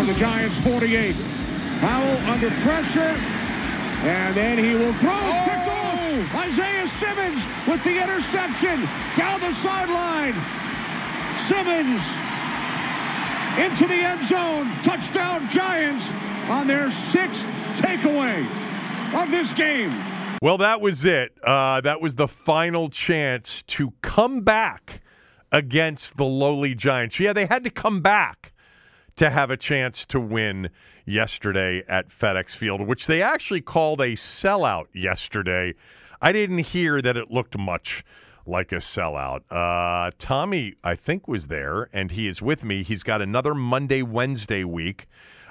From the Giants 48. Howell under pressure. And then he will throw. It's picked off. Isaiah Simmons with the interception down the sideline. Simmons into the end zone. Touchdown Giants on their sixth takeaway of this game. Well, that was it. Uh, that was the final chance to come back against the lowly Giants. Yeah, they had to come back to have a chance to win yesterday at FedEx Field, which they actually called a sellout yesterday. I didn't hear that it looked much like a sellout. Uh, Tommy, I think, was there, and he is with me. He's got another Monday, Wednesday week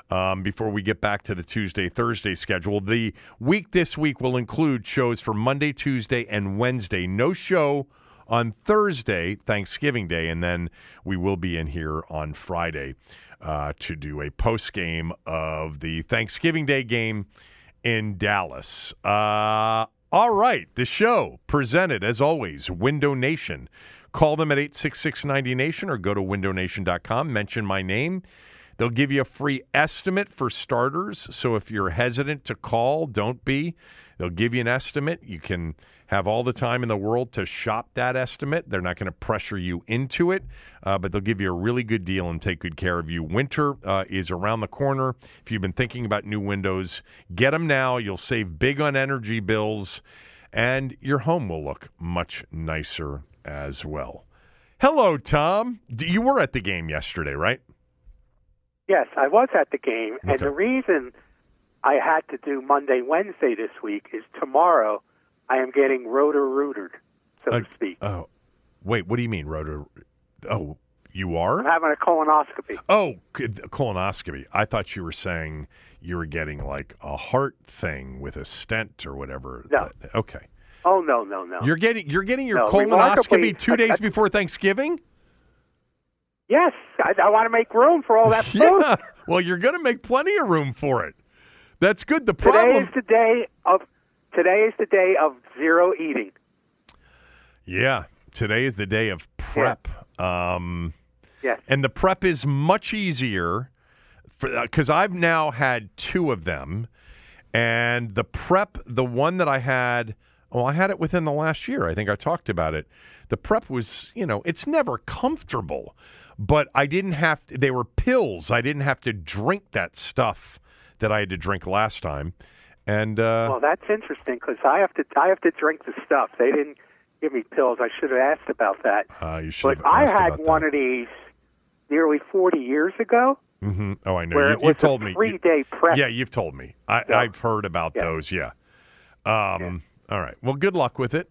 um, before we get back to the Tuesday, Thursday schedule. The week this week will include shows for Monday, Tuesday, and Wednesday. No show on Thursday, Thanksgiving Day, and then we will be in here on Friday uh, to do a post game of the Thanksgiving Day game in Dallas. Uh, all right, the show presented as always, Window Nation. Call them at 866 90 Nation or go to windownation.com, mention my name. They'll give you a free estimate for starters. So if you're hesitant to call, don't be. They'll give you an estimate. You can have all the time in the world to shop that estimate. They're not going to pressure you into it, uh, but they'll give you a really good deal and take good care of you. Winter uh, is around the corner. If you've been thinking about new windows, get them now. You'll save big on energy bills, and your home will look much nicer as well. Hello, Tom. You were at the game yesterday, right? Yes, I was at the game, and the reason I had to do Monday, Wednesday this week is tomorrow I am getting rotor rooted, so Uh, to speak. Oh, wait. What do you mean, rotor? Oh, you are? I'm having a colonoscopy. Oh, colonoscopy. I thought you were saying you were getting like a heart thing with a stent or whatever. No. That- Okay. Oh no, no, no. You're getting you're getting your No, colonoscopy two days before Thanksgiving. yes, I, I want to make room for all that food. Yeah. Well, you're going to make plenty of room for it. That's good. The Today problem. is the day of today is the day of zero eating. yeah. Today is the day of prep. Um, Yes. and the prep is much easier because I've now had two of them, and the prep, the one that I had, well, I had it within the last year. I think I talked about it. The prep was, you know, it's never comfortable, but I didn't have. To, they were pills. I didn't have to drink that stuff that I had to drink last time, and uh, Well, that's interesting because I have to I have to drink the stuff. They didn't give me pills. I should have asked about that. uh, you should. But have I had one that. of these nearly 40 years ago. hmm Oh, I know. where You, was told me. Three-day prep. Yeah, you've told me. I, Yeah. I've heard about Yeah. those. Yeah. Um, All right. Well, good luck with it.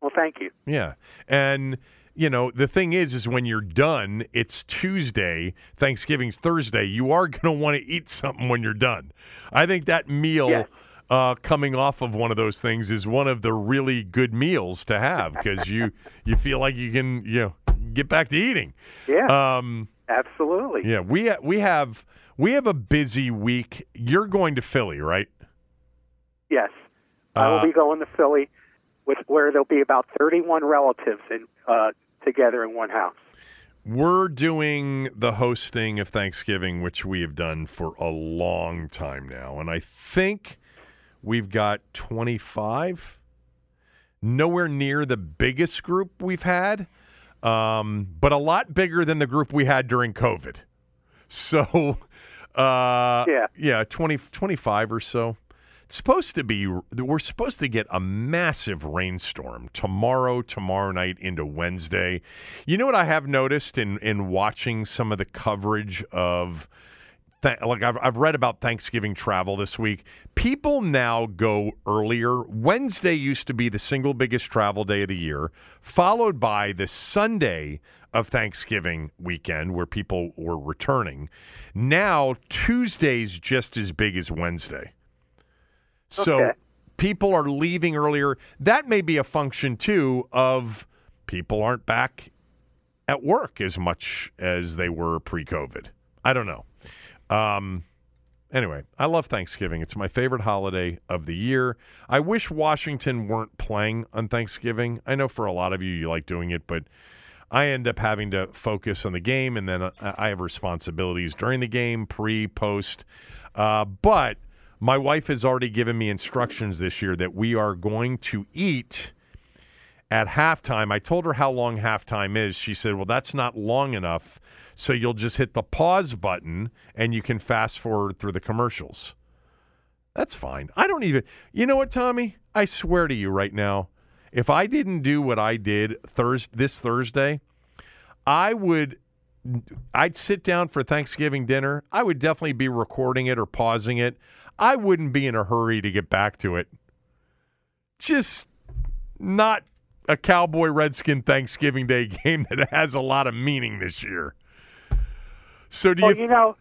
Well, thank you. Yeah. And you know, the thing is is when you're done, it's Tuesday, Thanksgiving's Thursday. You are going to want to eat something when you're done. I think that meal Yes. uh, coming off of one of those things is one of the really good meals to have because you you feel like you can, you know, get back to eating. Yeah, Um absolutely. yeah, we ha- we have we have a busy week. You're going to Philly, right? Yes, I will Uh, be going to Philly with where there'll be about 31 relatives in, uh, together in one house. We're doing the hosting of Thanksgiving, which we have done for a long time now. And I think we've got 25, nowhere near the biggest group we've had, um, but a lot bigger than the group we had during COVID. So, uh, Yeah. yeah, 20, 25 or so. It's supposed to be, we're supposed to get a massive rainstorm tomorrow, tomorrow night into Wednesday. You know what I have noticed in, in watching some of the coverage of, th- like I've, I've read about Thanksgiving travel this week. People now go earlier. Wednesday used to be the single biggest travel day of the year, followed by the Sunday of Thanksgiving weekend where people were returning. Now Tuesday's just as big as Wednesday. So Okay. people are leaving earlier. That may be a function too of people aren't back at work as much as they were pre-COVID. I don't know. Um, anyway, I love Thanksgiving. It's my favorite holiday of the year. I wish Washington weren't playing on Thanksgiving. I know for a lot of you, you like doing it, but I end up having to focus on the game, and then uh, I have responsibilities during the game, pre, post. Uh, but my wife has already given me instructions this year that we are going to eat at halftime. I told her how long halftime is. She said, Well, that's not long enough. So you'll just hit the pause button and you can fast forward through the commercials. That's fine. I don't even, you know what, Tommy? I swear to you right now, if I didn't do what I did Thurs this Thursday, I would I'd sit down for Thanksgiving dinner. I would definitely be recording it or pausing it. I wouldn't be in a hurry to get back to it. Just not a Cowboy Redskin Thanksgiving Day game that has a lot of meaning this year. So do Well, you you know,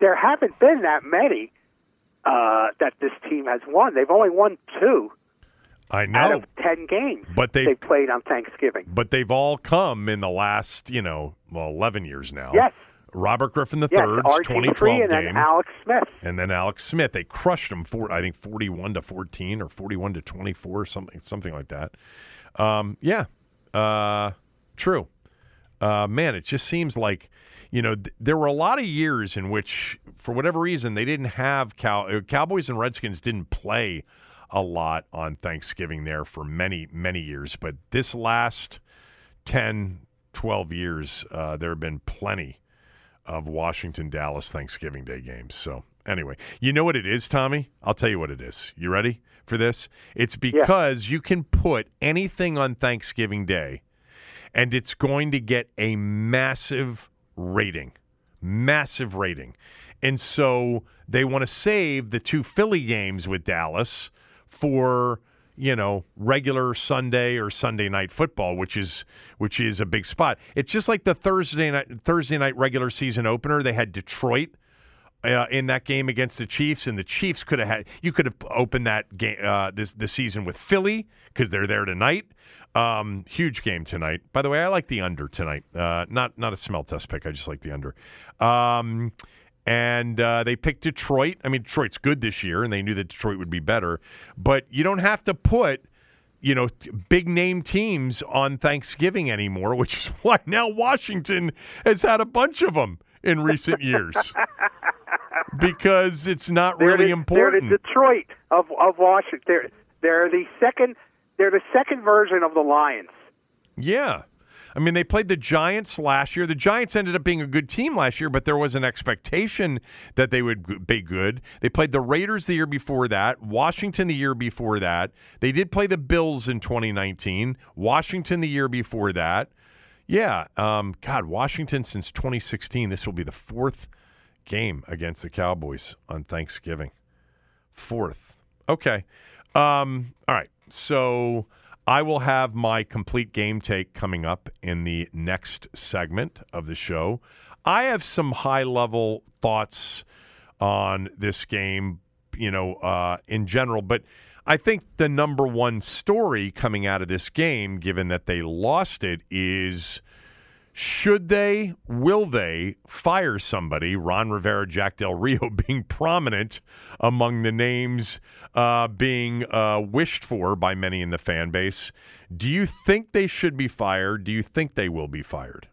there haven't been that many uh, that this team has won. They've only won two I out know, of ten games but they played on Thanksgiving. but they've all come in the last, you know, well, 11 years now. Yes, Robert Griffin the yes, third's RG3 2012 and then. Alex Smith. and then Alex Smith. They crushed him for I think forty-one to fourteen or forty-one to twenty-four, something something like that. Um, yeah, uh, true. Uh, man, it just seems like you know th- there were a lot of years in which, for whatever reason, they didn't have Cow- uh, Cowboys and Redskins didn't play a lot on Thanksgiving there for many many years, but this last 10, 12 years, uh, there have been plenty of Washington Dallas Thanksgiving Day games. So, anyway, you know what it is, Tommy? I'll tell you what it is. You ready for this? It's because you can put anything on Thanksgiving Day and it's going to get a massive rating. Massive rating. And so they want to save the two Philly games with Dallas for you know regular Sunday or Sunday night football, which is which is a big spot. It's just like the Thursday night Thursday night regular season opener. They had Detroit uh, in that game against the Chiefs, and the Chiefs could have had you could have opened that game uh, this the season with Philly because they're there tonight. Um, huge game tonight. By the way, I like the under tonight. Uh, not not a smell test pick. I just like the under. Um, and uh, they picked Detroit. I mean, Detroit's good this year, and they knew that Detroit would be better. But you don't have to put, you know, big name teams on Thanksgiving anymore, which is why now Washington has had a bunch of them in recent years because it's not They're really the, important. They're the Detroit of of Washington. They're they're the second. They're the second version of the Lions. Yeah. I mean, they played the Giants last year. The Giants ended up being a good team last year, but there was an expectation that they would be good. They played the Raiders the year before that, Washington the year before that. They did play the Bills in 2019, Washington the year before that. Yeah. Um, God, Washington since 2016. This will be the fourth game against the Cowboys on Thanksgiving. Fourth. Okay. Um, all right. So I will have my complete game take coming up in the next segment of the show. I have some high level thoughts on this game, you know, uh, in general, but I think the number one story coming out of this game, given that they lost it, is Should they, will they fire somebody? Ron Rivera, Jack Del Rio being prominent among the names uh, being uh, wished for by many in the fan base. Do you think they should be fired? Do you think they will be fired?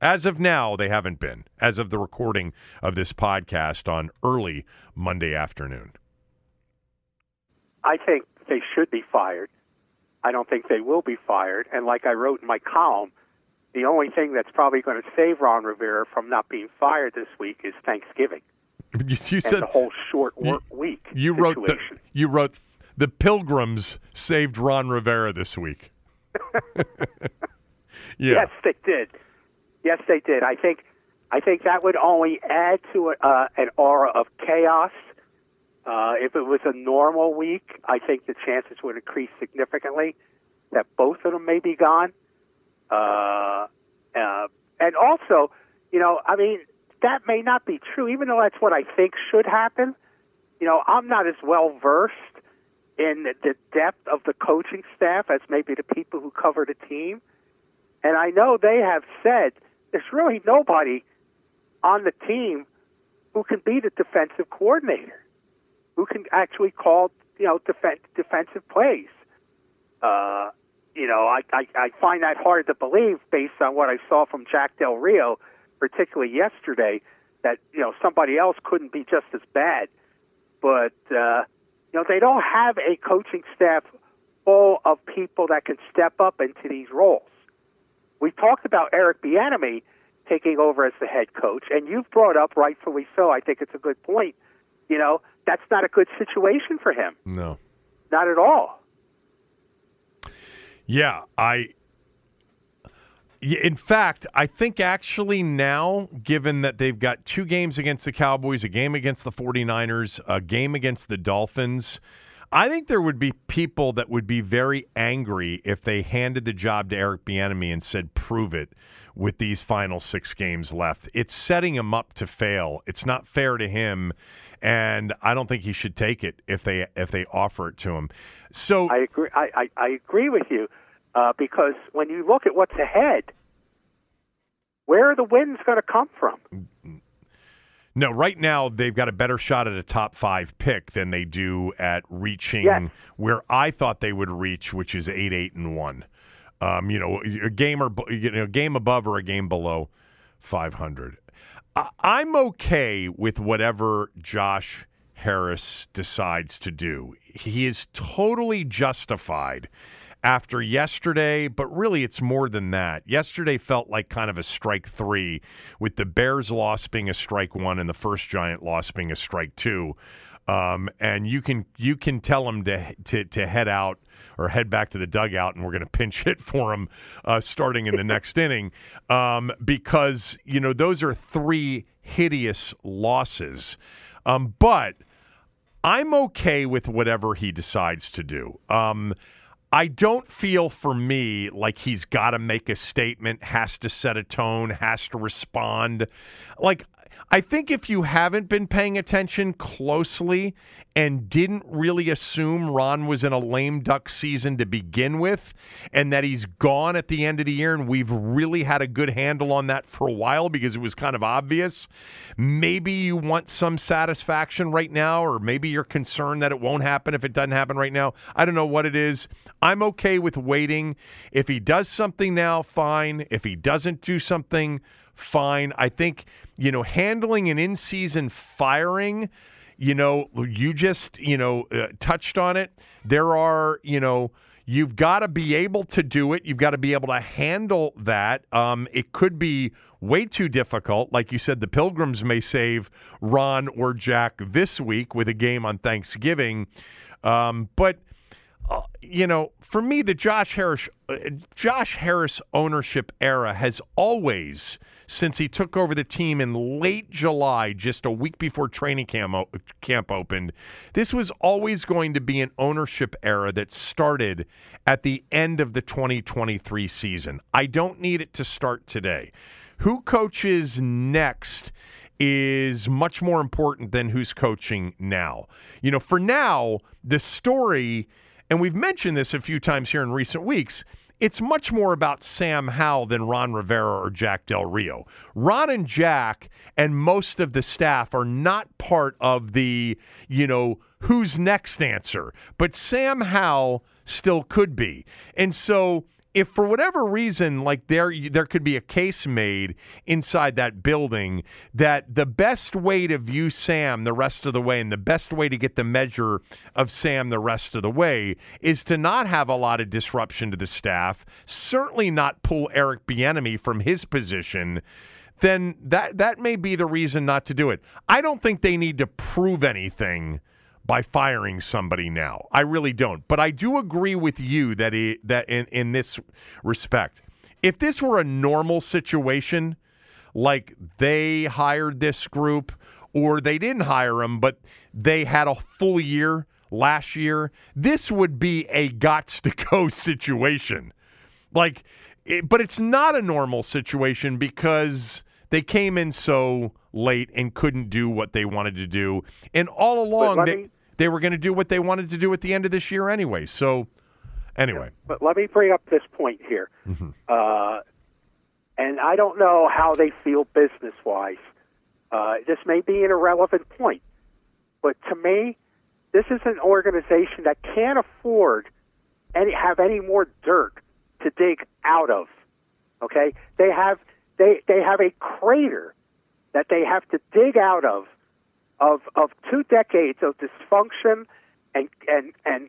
As of now, they haven't been, as of the recording of this podcast on early Monday afternoon. I think they should be fired. I don't think they will be fired. And like I wrote in my column, the only thing that's probably going to save Ron Rivera from not being fired this week is Thanksgiving. You, you said the whole short work you, week. You situation. wrote the, you wrote the Pilgrims saved Ron Rivera this week. yeah. Yes, they did. Yes, they did. I think I think that would only add to uh, an aura of chaos. Uh, if it was a normal week, I think the chances would increase significantly that both of them may be gone. Uh, uh, and also, you know, I mean, that may not be true, even though that's what I think should happen. You know, I'm not as well versed in the depth of the coaching staff as maybe the people who cover the team. And I know they have said there's really nobody on the team who can be the defensive coordinator, who can actually call, you know, def- defensive plays. Uh, you know, I, I, I find that hard to believe based on what I saw from Jack Del Rio, particularly yesterday, that, you know, somebody else couldn't be just as bad. But, uh, you know, they don't have a coaching staff full of people that can step up into these roles. We talked about Eric Bieniemy taking over as the head coach, and you've brought up, rightfully so, I think it's a good point. You know, that's not a good situation for him. No. Not at all. Yeah, I. In fact, I think actually now, given that they've got two games against the Cowboys, a game against the 49ers, a game against the Dolphins, I think there would be people that would be very angry if they handed the job to Eric Bieniemy and said, "Prove it." With these final six games left, it's setting him up to fail. It's not fair to him, and I don't think he should take it if they if they offer it to him. So I agree. I, I, I agree with you uh, because when you look at what's ahead, where are the wins going to come from? No, right now they've got a better shot at a top five pick than they do at reaching yes. where I thought they would reach, which is eight, eight, and one. Um, you know, a game or you know, game above or a game below five hundred. I'm okay with whatever Josh Harris decides to do. He is totally justified after yesterday, but really it's more than that. Yesterday felt like kind of a strike three, with the Bears loss being a strike one and the first Giant loss being a strike two. Um, and you can you can tell him to, to to head out or head back to the dugout, and we're going to pinch hit for him uh, starting in the next inning um, because you know those are three hideous losses. Um, but I'm okay with whatever he decides to do. Um, I don't feel for me like he's got to make a statement, has to set a tone, has to respond. Like, I think if you haven't been paying attention closely and didn't really assume Ron was in a lame duck season to begin with and that he's gone at the end of the year and we've really had a good handle on that for a while because it was kind of obvious, maybe you want some satisfaction right now or maybe you're concerned that it won't happen if it doesn't happen right now. I don't know what it is. I'm okay with waiting. If he does something now, fine. If he doesn't do something, fine. I think, you know, handling an in season firing, you know, you just, you know, uh, touched on it. There are, you know, you've got to be able to do it. You've got to be able to handle that. Um, it could be way too difficult. Like you said, the Pilgrims may save Ron or Jack this week with a game on Thanksgiving. Um, but, uh, you know, for me, the Josh Harris, uh, Josh Harris ownership era has always since he took over the team in late July, just a week before training camp, camp opened. This was always going to be an ownership era that started at the end of the 2023 season. I don't need it to start today. Who coaches next? is much more important than who's coaching now. You know, for now, the story, and we've mentioned this a few times here in recent weeks, it's much more about Sam Howell than Ron Rivera or Jack Del Rio. Ron and Jack and most of the staff are not part of the, you know, who's next answer, but Sam Howell still could be. And so if for whatever reason like there there could be a case made inside that building that the best way to view Sam the rest of the way and the best way to get the measure of Sam the rest of the way is to not have a lot of disruption to the staff certainly not pull Eric Bieniemy from his position then that that may be the reason not to do it. I don't think they need to prove anything by firing somebody now. I really don't. But I do agree with you that he, that in, in this respect, if this were a normal situation, like they hired this group or they didn't hire them, but they had a full year last year, this would be a gots to go situation. Like, it, but it's not a normal situation because they came in so late and couldn't do what they wanted to do. And all along, they, they were going to do what they wanted to do at the end of this year anyway. So, anyway. But let me bring up this point here. Mm-hmm. Uh, and I don't know how they feel business wise. Uh, this may be an irrelevant point, but to me, this is an organization that can't afford any have any more dirt to dig out of. Okay, they have they they have a crater that they have to dig out of of of two decades of dysfunction and and and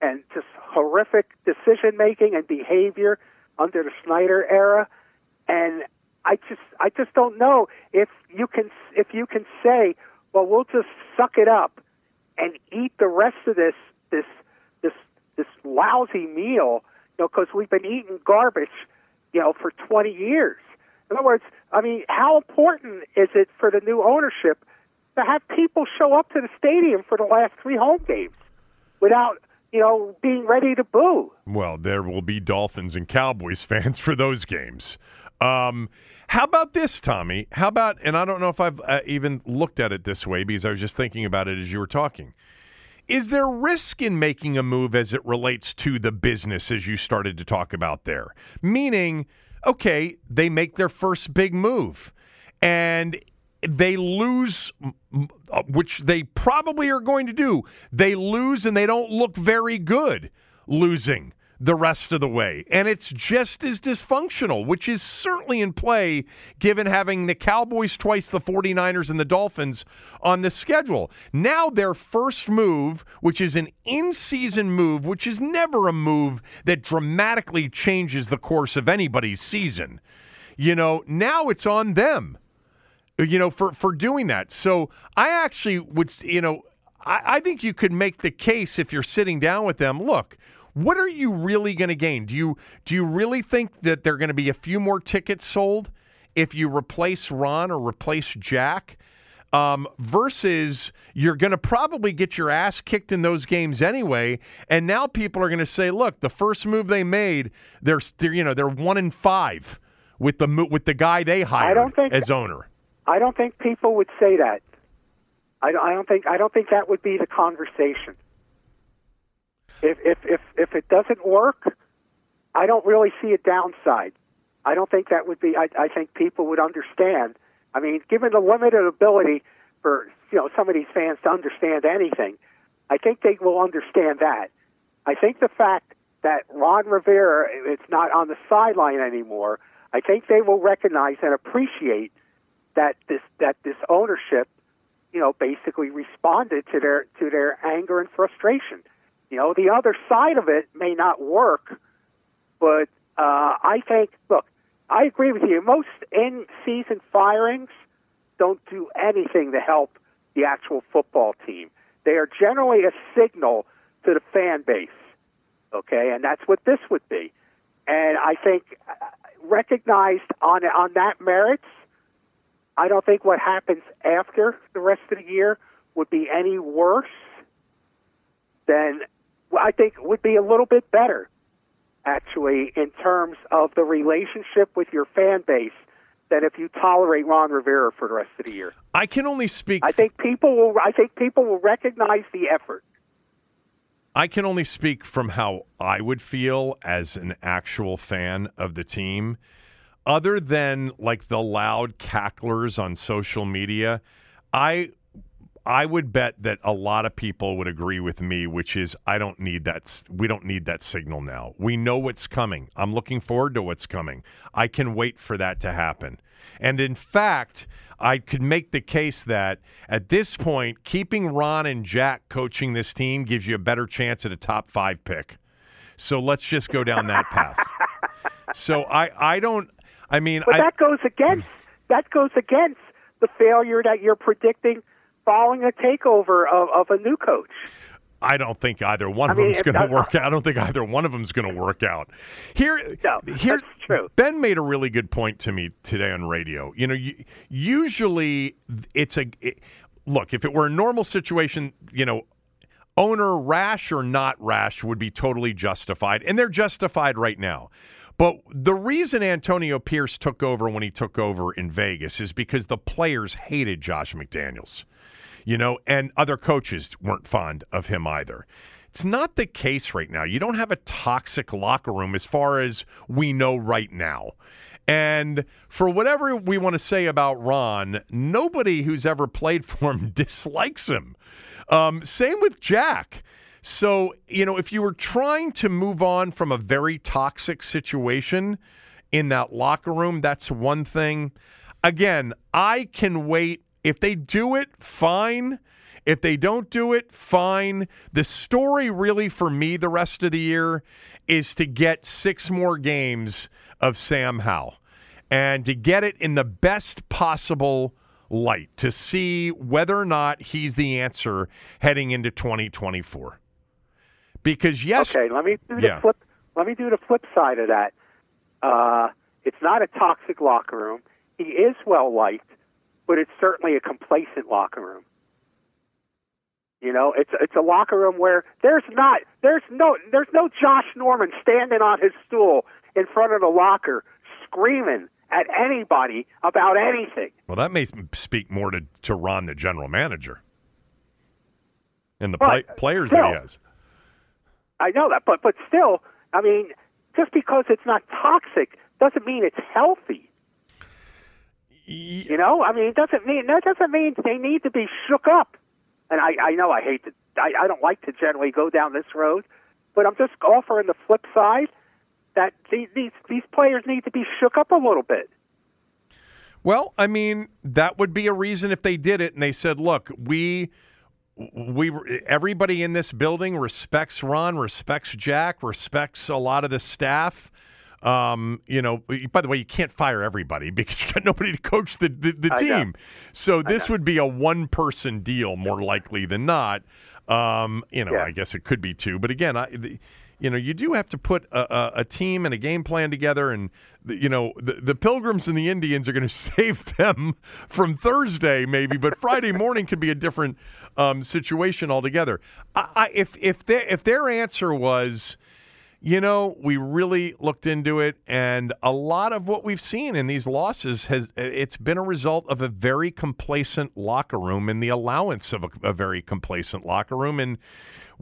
and just horrific decision making and behavior under the Snyder era, and I just I just don't know if you can if you can say, well, we'll just suck it up and eat the rest of this this this this lousy meal, you know, because we've been eating garbage, you know, for 20 years. In other words, I mean, how important is it for the new ownership to have people show up to the stadium for the last three home games without you know being ready to boo. Well, there will be Dolphins and Cowboys fans for those games. Um, how about this, Tommy? How about, and I don't know if I've uh, even looked at it this way because I was just thinking about it as you were talking. Is there risk in making a move as it relates to the business as you started to talk about there? Meaning, okay, they make their first big move. And they lose, uh, which they probably are going to do. They lose and they don't look very good losing the rest of the way. And it's just as dysfunctional, which is certainly in play given having the Cowboys twice, the 49ers, and the Dolphins on the schedule. Now, their first move, which is an in season move, which is never a move that dramatically changes the course of anybody's season. You know, now it's on them you know, for, for doing that. So I actually would, you know, I, I think you could make the case if you're sitting down with them. Look, what are you really going to gain? Do you do you really think that there are going to be a few more tickets sold if you replace Ron or replace Jack? Um, versus you're going to probably get your ass kicked in those games anyway. And now people are going to say, look, the first move they made, they're, they're you know they're one in five with the with the guy they hired as owner. I don't think people would say that. I, I don't think I don't think that would be the conversation. If if if if it doesn't work, I don't really see a downside. I don't think that would be. I, I think people would understand. I mean, given the limited ability for you know some of these fans to understand anything, I think they will understand that. I think the fact that Ron Rivera is not on the sideline anymore, I think they will recognize and appreciate that this that this ownership, you know, basically responded to their to their anger and frustration. You know, the other side of it may not work, but uh, I think look, I agree with you. Most in-season firings don't do anything to help the actual football team. They are generally a signal to the fan base. Okay, and that's what this would be. And I think uh, recognized on on that merits, I don't think what happens after the rest of the year would be any worse than I think would be a little bit better, actually, in terms of the relationship with your fan base than if you tolerate Ron Rivera for the rest of the year. I can only speak. I think people will. I think people will recognize the effort. I can only speak from how I would feel as an actual fan of the team. Other than like the loud cacklers on social media, I I would bet that a lot of people would agree with me, which is I don't need that. We don't need that signal now. We know what's coming. I'm looking forward to what's coming. I can wait for that to happen. And in fact, I could make the case that at this point, keeping Ron and Jack coaching this team gives you a better chance at a top five pick. So let's just go down that path. so I, I don't. I mean, but I, that goes against that goes against the failure that you're predicting following a takeover of, of a new coach. I don't think either one I of mean, them's going to work out. I don't think either one of them's going to work out. Here, No, here, true. Ben made a really good point to me today on radio. You know, you, usually it's a it, look. If it were a normal situation, you know, owner rash or not rash would be totally justified, and they're justified right now. But the reason Antonio Pierce took over when he took over in Vegas is because the players hated Josh McDaniels you know, and other coaches weren't fond of him either. It's not the case right now. You don't have a toxic locker room as far as we know right now. And for whatever we want to say about Ron, nobody who's ever played for him dislikes him. Um, same with Jack. So, you know, if you were trying to move on from a very toxic situation in that locker room, that's one thing. Again, I can wait if they do it, fine. If they don't do it, fine. The story really for me the rest of the year is to get six more games of Sam Howell and to get it in the best possible light to see whether or not he's the answer heading into 2024. Because yes, Okay, let me do the Yeah. flip. Let me do the flip side of that. Uh, it's not a toxic locker room. He is well liked, but it's certainly a complacent locker room. You know, it's it's a locker room where there's not there's no there's no Josh Norman standing on his stool in front of the locker screaming at anybody about anything. well, that may speak more to, to Ron, the general manager, and the But play, players that he has. I know that, but but still, I mean, just because it's not toxic doesn't mean it's healthy. You know, I mean, it doesn't mean that doesn't mean they need to be shook up. And I, I know I hate to, I, I don't like to generally go down this road, but I'm just offering the flip side that these these, these players need to be shook up a little bit. Well, I mean, that would be a reason if they did it and they said, "Look, we we everybody in this building respects Ron, respects Jack, respects a lot of the staff." Um, you know, by the way, you can't fire everybody because you got nobody to coach the the, the team. So this would be a one person deal more likely than not. Um, you know, Yeah. I guess it could be two, but again, I. The, you know, you do have to put a, a, a team and a game plan together, and the, you know, the, the Pilgrims and the Indians are going to save them from Thursday, maybe, but Friday morning could be a different um, situation altogether. I, I, if if their if their answer was, you know, we really looked into it, and a lot of what we've seen in these losses has it's been a result of a very complacent locker room and the allowance of a, a very complacent locker room, and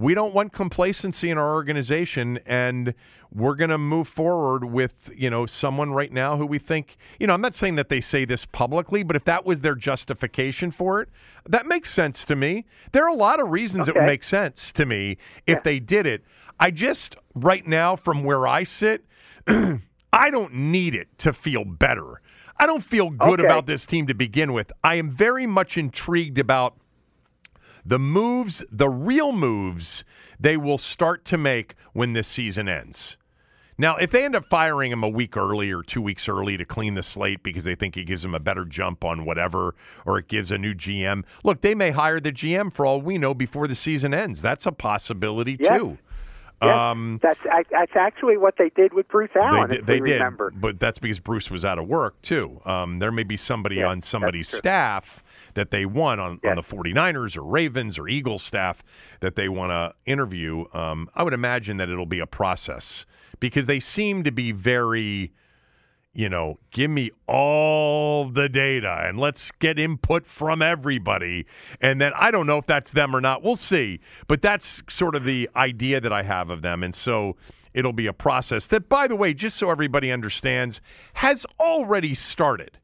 we don't want complacency in our organization, and we're going to move forward with you know someone right now who we think you know. I'm not saying that they say this publicly, but if that was their justification for it, that makes sense to me. There are a lot of reasons it would make sense to me if they did it. I just right now from where I sit, I don't need it to feel better. I don't feel good Okay. about this team to begin with. I am very much intrigued about the moves, the real moves they will start to make when this season ends. Now, if they end up firing him a week early or two weeks early to clean the slate because they think it gives them a better jump on whatever, or it gives a new GM, look, they may hire the GM for all we know before the season ends. That's a possibility Yes. too. Yes, Um, that's that's actually what they did with Bruce Allen. they if did, they did, but that's because Bruce was out of work too. Um, there may be somebody Yeah, on somebody's staff that they want on, on the 49ers or Ravens or Eagles staff that they want to interview. Um, I would imagine that it'll be a process because they seem to be very you know, give me all the data and let's get input from everybody. And then I don't know if that's them or not. We'll see. But that's sort of the idea that I have of them. And so it'll be a process that, by the way, just so everybody understands, has already started.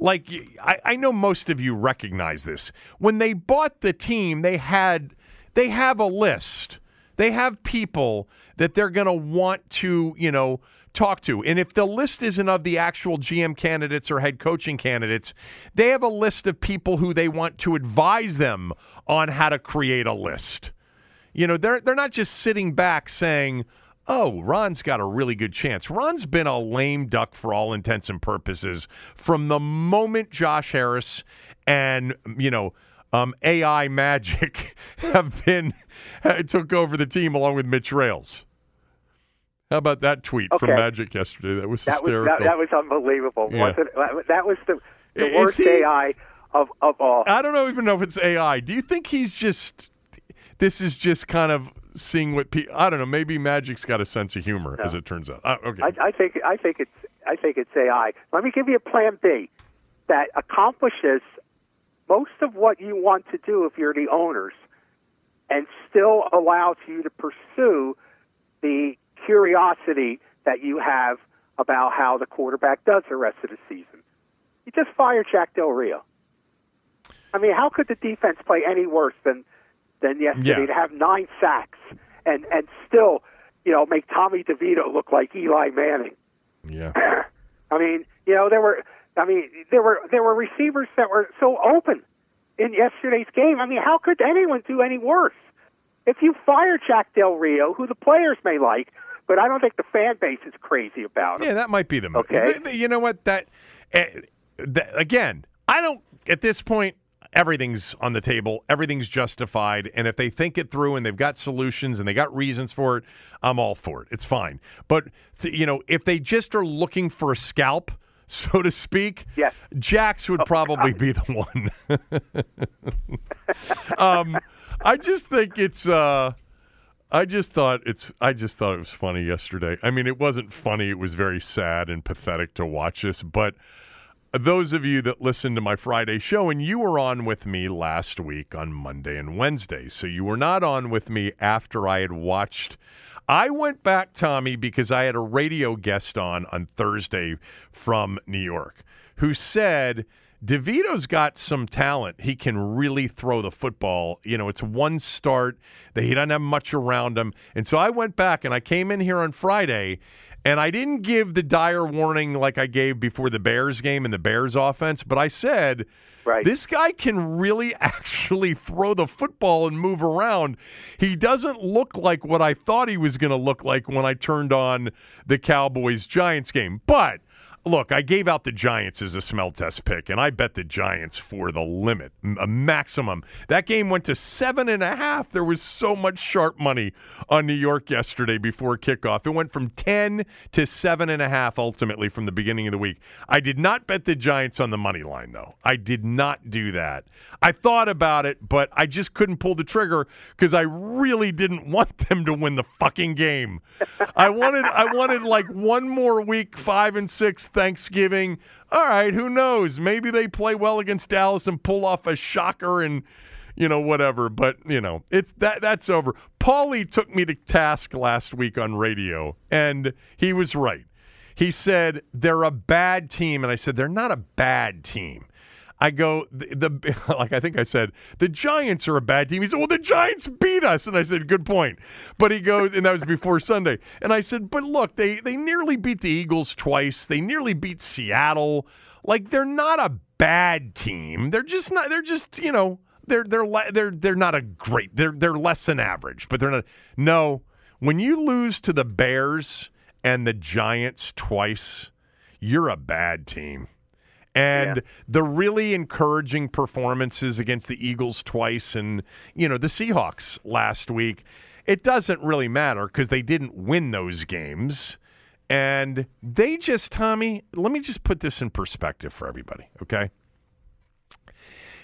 Like, I, I know most of you recognize this. When they bought the team, they had they have a list. They have people that they're going to want to, you know, talk to. And if the list isn't of the actual GM candidates or head coaching candidates, they have a list of people who they want to advise them on how to create a list. You know, they're they're not just sitting back saying, "Oh, Ron's got a really good chance." Ron's been a lame duck for all intents and purposes from the moment Josh Harris and, you know, um, AI magic have been took over the team along with Mitch Rales. How about that tweet Okay. from Magic yesterday? That was That was hysterical. that, that was unbelievable. Yeah. It? That was the, the Is worst he- AI of of all. I don't know even know if it's AI. Do you think he's just? This is just kind of seeing what people. I don't know. Maybe Magic's got a sense of humor, as it turns out. Uh, okay. I, I think I think it's I think it's AI. Let me give you a plan B that accomplishes most of what you want to do if you're the owners, and still allows you to pursue the curiosity that you have about how the quarterback does the rest of the season. You just fire Jack Del Rio. I mean, how could the defense play any worse than than yesterday Yeah. to have nine sacks and and still, you know, make Tommy DeVito look like Eli Manning? yeah. I mean, you know, there were I mean, there were there were receivers that were so open in yesterday's game. I mean, how could anyone do any worse? If you fire Jack Del Rio, who the players may like, but I don't think the fan base is crazy about him. Yeah, that might be the move. Okay. You know what? That, eh, that again, I don't. At this point, everything's on the table. Everything's justified. And if they think it through and they've got solutions and they got reasons for it, I'm all for it. It's fine. But th- you know, if they just are looking for a scalp. So to speak, Yes. Jack's would probably be the one. um, I just think it's. Uh, I just thought it's. I just thought it was funny yesterday. I mean, it wasn't funny. It was very sad and pathetic to watch this. But those of you that listened to my Friday show, and you were on with me last week on Monday and Wednesday, so you were not on with me after I had watched. I went back, Tommy, because I had a radio guest on on Thursday from New York who said DeVito's got some talent. He can really throw the football. You know, it's one start that he doesn't have much around him. And so I went back and I came in here on Friday and I didn't give the dire warning like I gave before the Bears game and the Bears offense, but I said, Right. this guy can really actually throw the football and move around. He doesn't look like what I thought he was going to look like when I turned on the Cowboys Giants game. But look, I gave out the Giants as a smell test pick, and I bet the Giants for the limit, a maximum. That game went to seven and a half. There was so much sharp money on New York yesterday before kickoff. It went from 10 to seven and a half ultimately from the beginning of the week. I did not bet the Giants on the money line, though. I did not do that. I thought about it, but I just couldn't pull the trigger because I really didn't want them to win the fucking game. I wanted, I wanted like one more week, five and six Thanksgiving. All right, who knows? Maybe they play well against Dallas and pull off a shocker and you know whatever. But you know it's that that's over. Paulie took me to task last week on radio, and he was right. He said they're a bad team, and I said they're not a bad team. I go the, the like I think I said the Giants are a bad team. He said, "Well, the Giants beat us," and I said, "Good point." But he goes, and that was before Sunday. And I said, "But look, they they nearly beat the Eagles twice. They nearly beat Seattle. Like they're not a bad team. They're just not. They're just you know." They're they're they're they're not a great. They're they're less than average, but they're not. No, when you lose to the Bears and the Giants twice, you're a bad team. And Yeah. the really encouraging performances against the Eagles twice and, you know, the Seahawks last week, it doesn't really matter because they didn't win those games. And they just, Tommy, let me just put this in perspective for everybody, okay?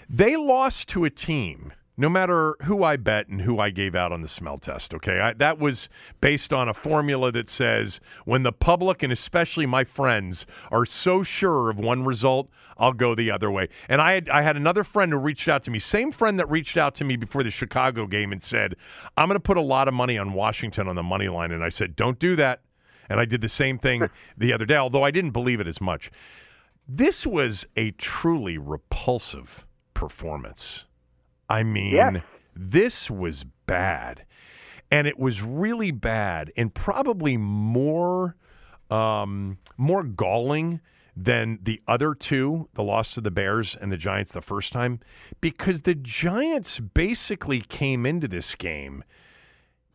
They lost to a team no matter who I bet and who I gave out on the smell test. Okay, I, that was based on a formula that says when the public and especially my friends are so sure of one result, I'll go the other way. And I had, I had another friend who reached out to me, same friend that reached out to me before the Chicago game and said, "I'm going to put a lot of money on Washington on the money line." And I said, "Don't do that." And I did the same thing the other day, although I didn't believe it as much. This was a truly repulsive performance. I mean, Yes. this was bad. And it was really bad and probably more um, more galling than the other two, the loss to the Bears and the Giants the first time, because the Giants basically came into this game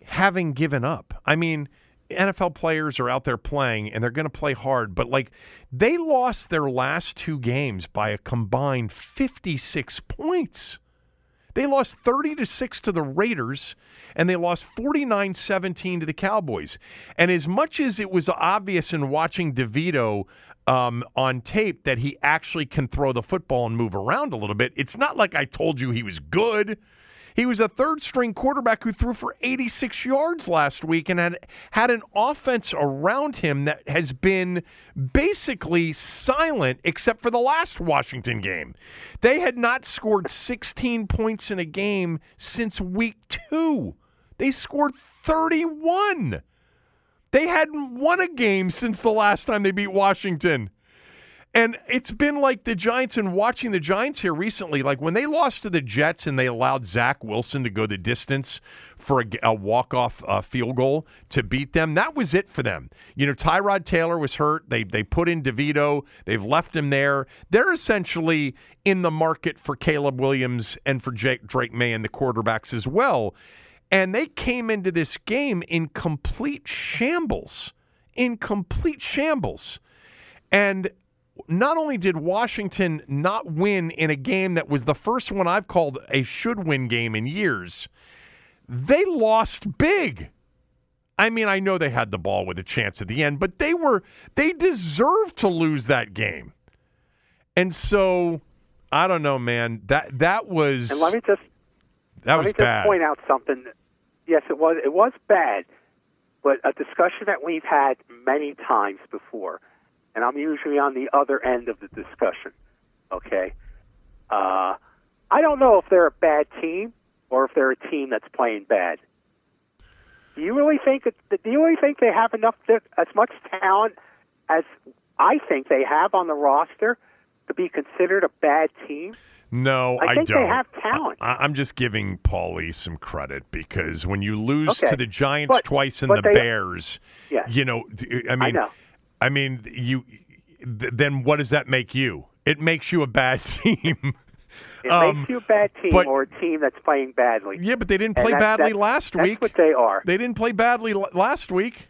having given up. I mean, NFL players are out there playing and they're going to play hard, but like they lost their last two games by a combined 56 points. They lost 30 to 6 to the Raiders and they lost 49-17 to the Cowboys. And as much as it was obvious in watching DeVito um, on tape that he actually can throw the football and move around a little bit, it's not like I told you he was good. He was a third string quarterback who threw for 86 yards last week and had had an offense around him that has been basically silent except for the last Washington game. They had not scored 16 points in a game since week 2. They scored 31. They hadn't won a game since the last time they beat Washington. And it's been like the Giants and watching the Giants here recently, like when they lost to the Jets and they allowed Zach Wilson to go the distance for a, a walk-off uh, field goal to beat them. That was it for them. You know, Tyrod Taylor was hurt. They they put in DeVito. They've left him there. They're essentially in the market for Caleb Williams and for Jake, Drake Maye and the quarterbacks as well. And they came into this game in complete shambles, in complete shambles. And not only did Washington not win in a game that was the first one I've called a should win game in years, they lost big. I mean, I know they had the ball with a chance at the end, but they were they deserved to lose that game. And so I don't know, man. That that was And let me just that let was me just bad. point out something. Yes, it was it was bad, but a discussion that we've had many times before, and I'm usually on the other end of the discussion. Okay, uh, I don't know if they're a bad team or if they're a team that's playing bad. Do you really think that? Do you really think they have enough, as much talent as I think they have on the roster to be considered a bad team? No, I I, think they don't. have talent. I, I'm just giving Paulie some credit because when you lose Okay. to the Giants But- twice and the they- Bears, Yeah. you know, I mean, know. I mean, you. th- Then what does that make you? It makes you a bad team. It Um, makes you a bad team but- or a team that's playing badly. yeah, but they didn't play that- badly that's- last that's week. what they are. They didn't play badly l- last week.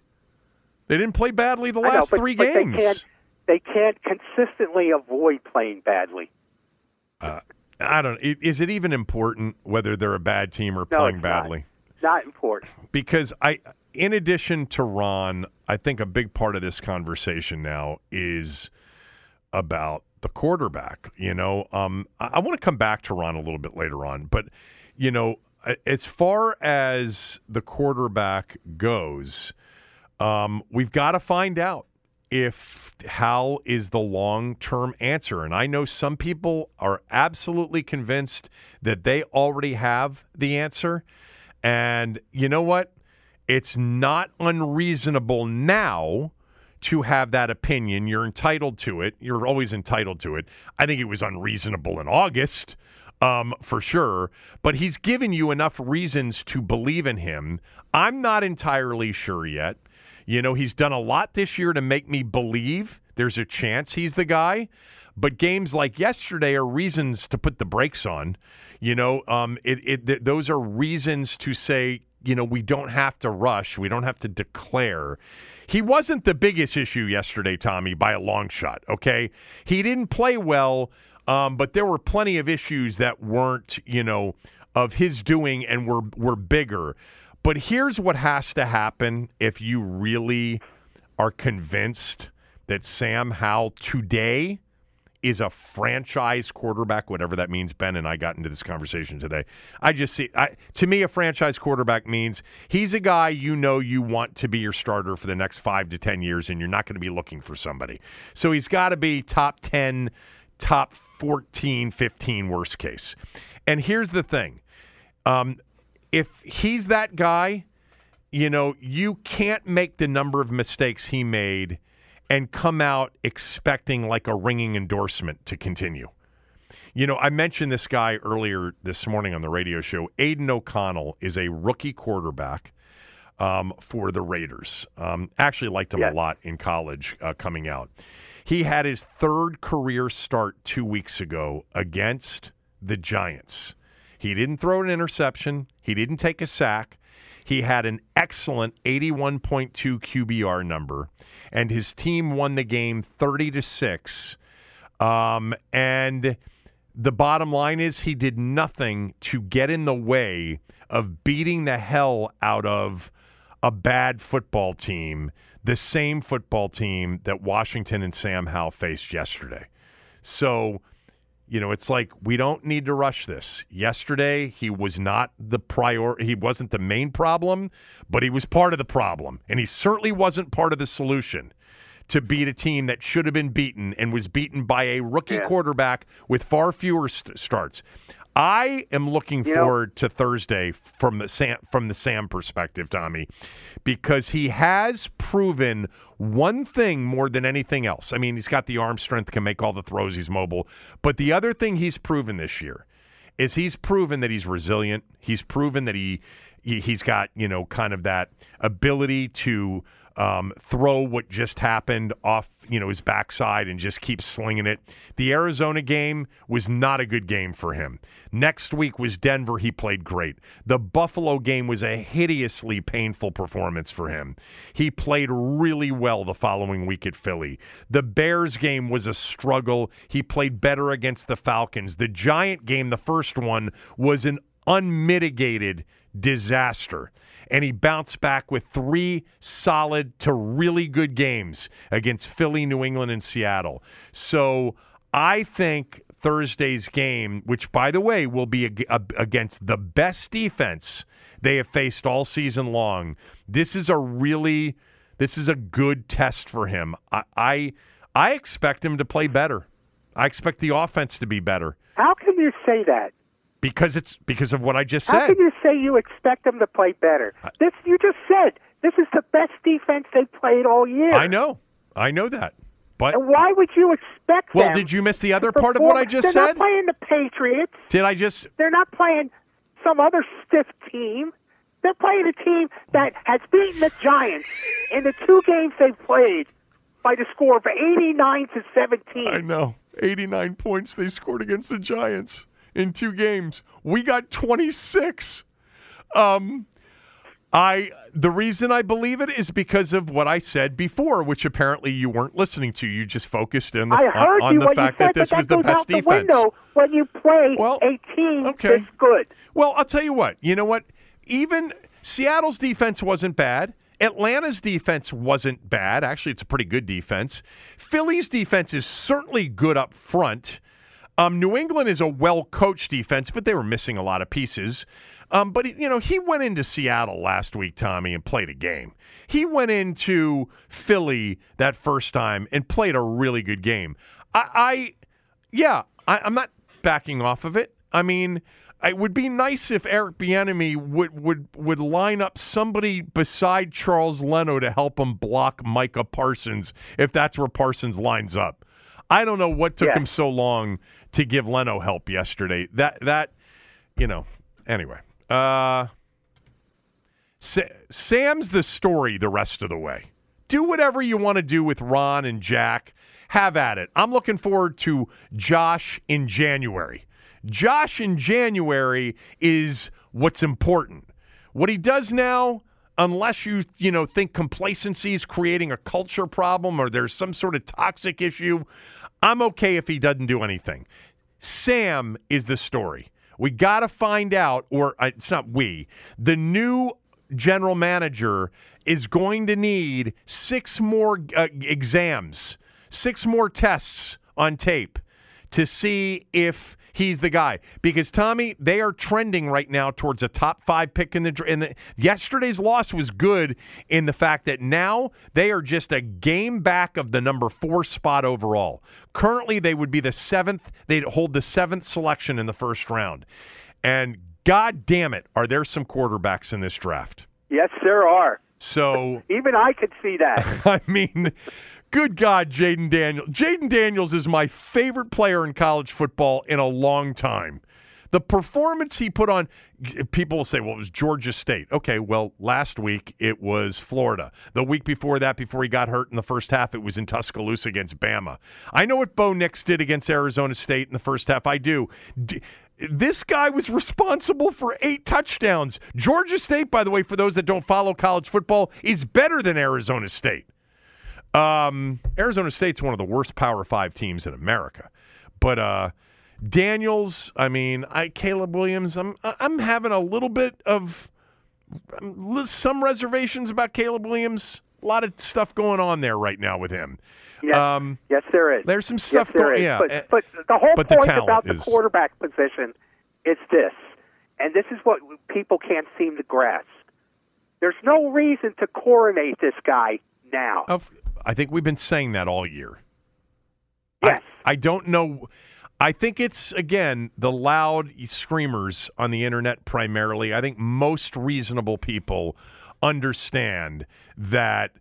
They didn't play badly the I know, last but, three but games. They can't, they can't consistently avoid playing badly. I don't. Is it even important whether they're a bad team or No, playing it's not. badly? Not important. because I, in addition to Ron, I think a big part of this conversation now is about the quarterback. You know, um, I, I want to come back to Ron a little bit later on, but you know, as far as the quarterback goes, um, we've got to find out if Hal is the long term answer. And I know some people are absolutely convinced that they already have the answer. And you know what? It's not unreasonable now to have that opinion. You're entitled to it. You're always entitled to it. I think it was unreasonable in August, um, for sure. But he's given you enough reasons to believe in him. I'm not entirely sure yet. You know, he's done a lot this year to make me believe there's a chance he's the guy. But games like yesterday are reasons to put the brakes on. You know, um, it, it th- those are reasons to say, you know, we don't have to rush. We don't have to declare. He wasn't the biggest issue yesterday, Tommy, by a long shot. Okay, he didn't play well, um, but there were plenty of issues that weren't, you know, of his doing and were were bigger. But here's what has to happen if you really are convinced that Sam Howell today is a franchise quarterback, whatever that means. Ben and I got into this conversation today. I just see, I, to me, a franchise quarterback means he's a guy you know you want to be your starter for the next five to 10 years, and you're not going to be looking for somebody. So he's got to be top 10, top 14, 15, worst case. And here's the thing um, if he's that guy, you know, you can't make the number of mistakes he made and come out expecting like a ringing endorsement to continue. You know, I mentioned this guy earlier this morning on the radio show. Aidan O'Connell is a rookie quarterback um, for the Raiders. Um, actually, liked him yeah. a lot in college uh, coming out. He had his third career start two weeks ago against the Giants. He didn't throw an interception. He didn't take a sack. He had an excellent 81.2 QBR number, and his team won the game 30 to 6. Um, and the bottom line is he did nothing to get in the way of beating the hell out of a bad football team, the same football team that Washington and Sam Howell faced yesterday. So you know, it's like we don't need to rush this. Yesterday, he was not the prior he wasn't the main problem, but he was part of the problem, and he certainly wasn't part of the solution to beat a team that should have been beaten and was beaten by a rookie yeah. quarterback with far fewer st- starts. I am looking you forward know, to Thursday from the Sam, from the Sam perspective, Tommy, because he has proven one thing more than anything else. I mean, he's got the arm strength, can make all the throws, he's mobile. But the other thing he's proven this year is he's proven that he's resilient. He's proven that he, he he's got you know kind of that ability to um, throw what just happened off, you know, his backside and just keep slinging it. The Arizona game was not a good game for him. Next week was Denver. He played great. The Buffalo game was a hideously painful performance for him. He played really well the following week at Philly. The Bears game was a struggle. He played better against the Falcons. The Giant game, the first one, was an unmitigated disaster and he bounced back with three solid to really good games against Philly, New England, and Seattle. So I think Thursday's game, which by the way will be against the best defense they have faced all season long, this is a really this is a good test for him. I I, I expect him to play better. I expect the offense to be better. How can you say that? Because it's because of what I just said. How can you say you expect them to play better? This you just said. This is the best defense they've played all year. I know. I know that. But and why would you expect Well, did you miss the other part of what I just They're said? They're not playing the Patriots. Did I just They're not playing some other stiff team. They're playing a team that has beaten the Giants in the two games they've played by the score of 89 to 17. I know. 89 points they scored against the Giants in two games. We got 26. Um, I the reason I believe it is because of what I said before, which apparently you weren't listening to. You just focused in the, I heard on, you, on the fact said, that this that was the best the defense. Window when you play well, a team okay. that's good. Well, I'll tell you what. You know what? Even Seattle's defense wasn't bad. Atlanta's defense wasn't bad. Actually, it's a pretty good defense. Philly's defense is certainly good up front. Um, New England is a well coached defense, but they were missing a lot of pieces. Um, but, you know, he went into Seattle last week, Tommy, and played a game. He went into Philly that first time and played a really good game. I, I yeah, I, I'm not backing off of it. I mean, it would be nice if Eric Bieniemy would would would line up somebody beside Charles Leno to help him block Micah Parsons if that's where Parsons lines up. I don't know what took yeah. him so long to give Leno help yesterday. That that you know. Anyway, uh, Sa- Sam's the story the rest of the way. Do whatever you want to do with Ron and Jack. Have at it. I'm looking forward to Josh in January. Josh in January is what's important. What he does now, unless you you know think complacency is creating a culture problem or there's some sort of toxic issue, I'm okay if he doesn't do anything. Sam is the story. We got to find out, or uh, it's not we, the new general manager is going to need six more uh, exams, six more tests on tape to see if he's the guy. Because Tommy, they are trending right now towards a top five pick in the in the. Yesterday's loss was good in the fact that now they are just a game back of the number four spot overall. Currently, they would be the seventh. They'd hold the seventh selection in the first round, and God damn it, are there some quarterbacks in this draft? Yes, there are. So even I could see that. I mean, good God, Jayden Daniels. Jayden Daniels is my favorite player in college football in a long time. The performance he put on, people will say, well, it was Georgia State. Okay, well, last week it was Florida. The week before that, before he got hurt in the first half, it was in Tuscaloosa against Bama. I know what Bo Nix did against Arizona State in the first half. I do. D- this guy was responsible for eight touchdowns. Georgia State, by the way, for those that don't follow college football, is better than Arizona State. Um, Arizona State's one of the worst Power Five teams in America, but uh, Daniels, I mean, I Caleb Williams, I'm I'm having a little bit of um, some reservations about Caleb Williams. A lot of stuff going on there right now with him. Yes, um, yes there is. There's some stuff yes, going. Yeah, but, eh, but the whole but point the about is... the quarterback position is this, and this is what people can't seem to grasp. There's no reason to coronate this guy now. Of, I think we've been saying that all year. Yes. I, I don't know. I think it's again the loud screamers on the internet primarily. I think most reasonable people understand that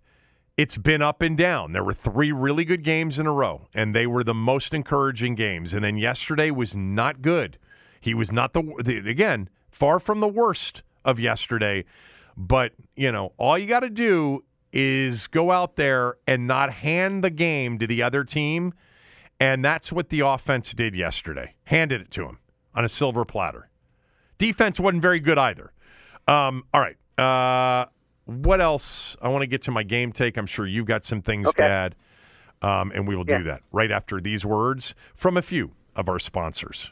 it's been up and down. There were three really good games in a row, and they were the most encouraging games. And then yesterday was not good. He was not the, the again far from the worst of yesterday. But you know, all you got to do is go out there and not hand the game to the other team. And that's what the offense did yesterday. Handed it to him on a silver platter. Defense wasn't very good either. Um, all right. Uh, what else? I want to get to my game take. I'm sure you've got some things okay. to add. Um, and we will yeah. do that right after these words from a few of our sponsors.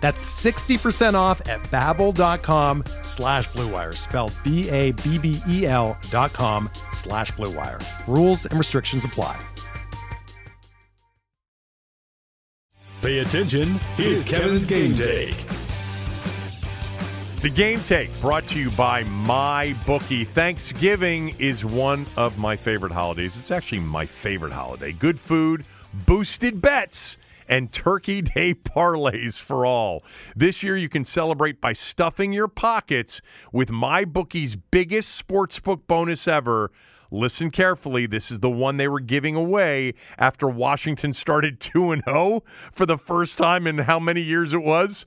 That's 60% off at babbel.com slash bluewire, spelled B-A-B-B-E-L dot com slash bluewire. Rules and restrictions apply. Pay attention. Here's Kevin's game take. The game take brought to you by my bookie. Thanksgiving is one of my favorite holidays. It's actually my favorite holiday. Good food, boosted bets, and Turkey Day parlays for all. This year, you can celebrate by stuffing your pockets with MyBookie's biggest sportsbook bonus ever. Listen carefully. This is the one they were giving away after Washington started 2 and 0 for the first time in how many years it was?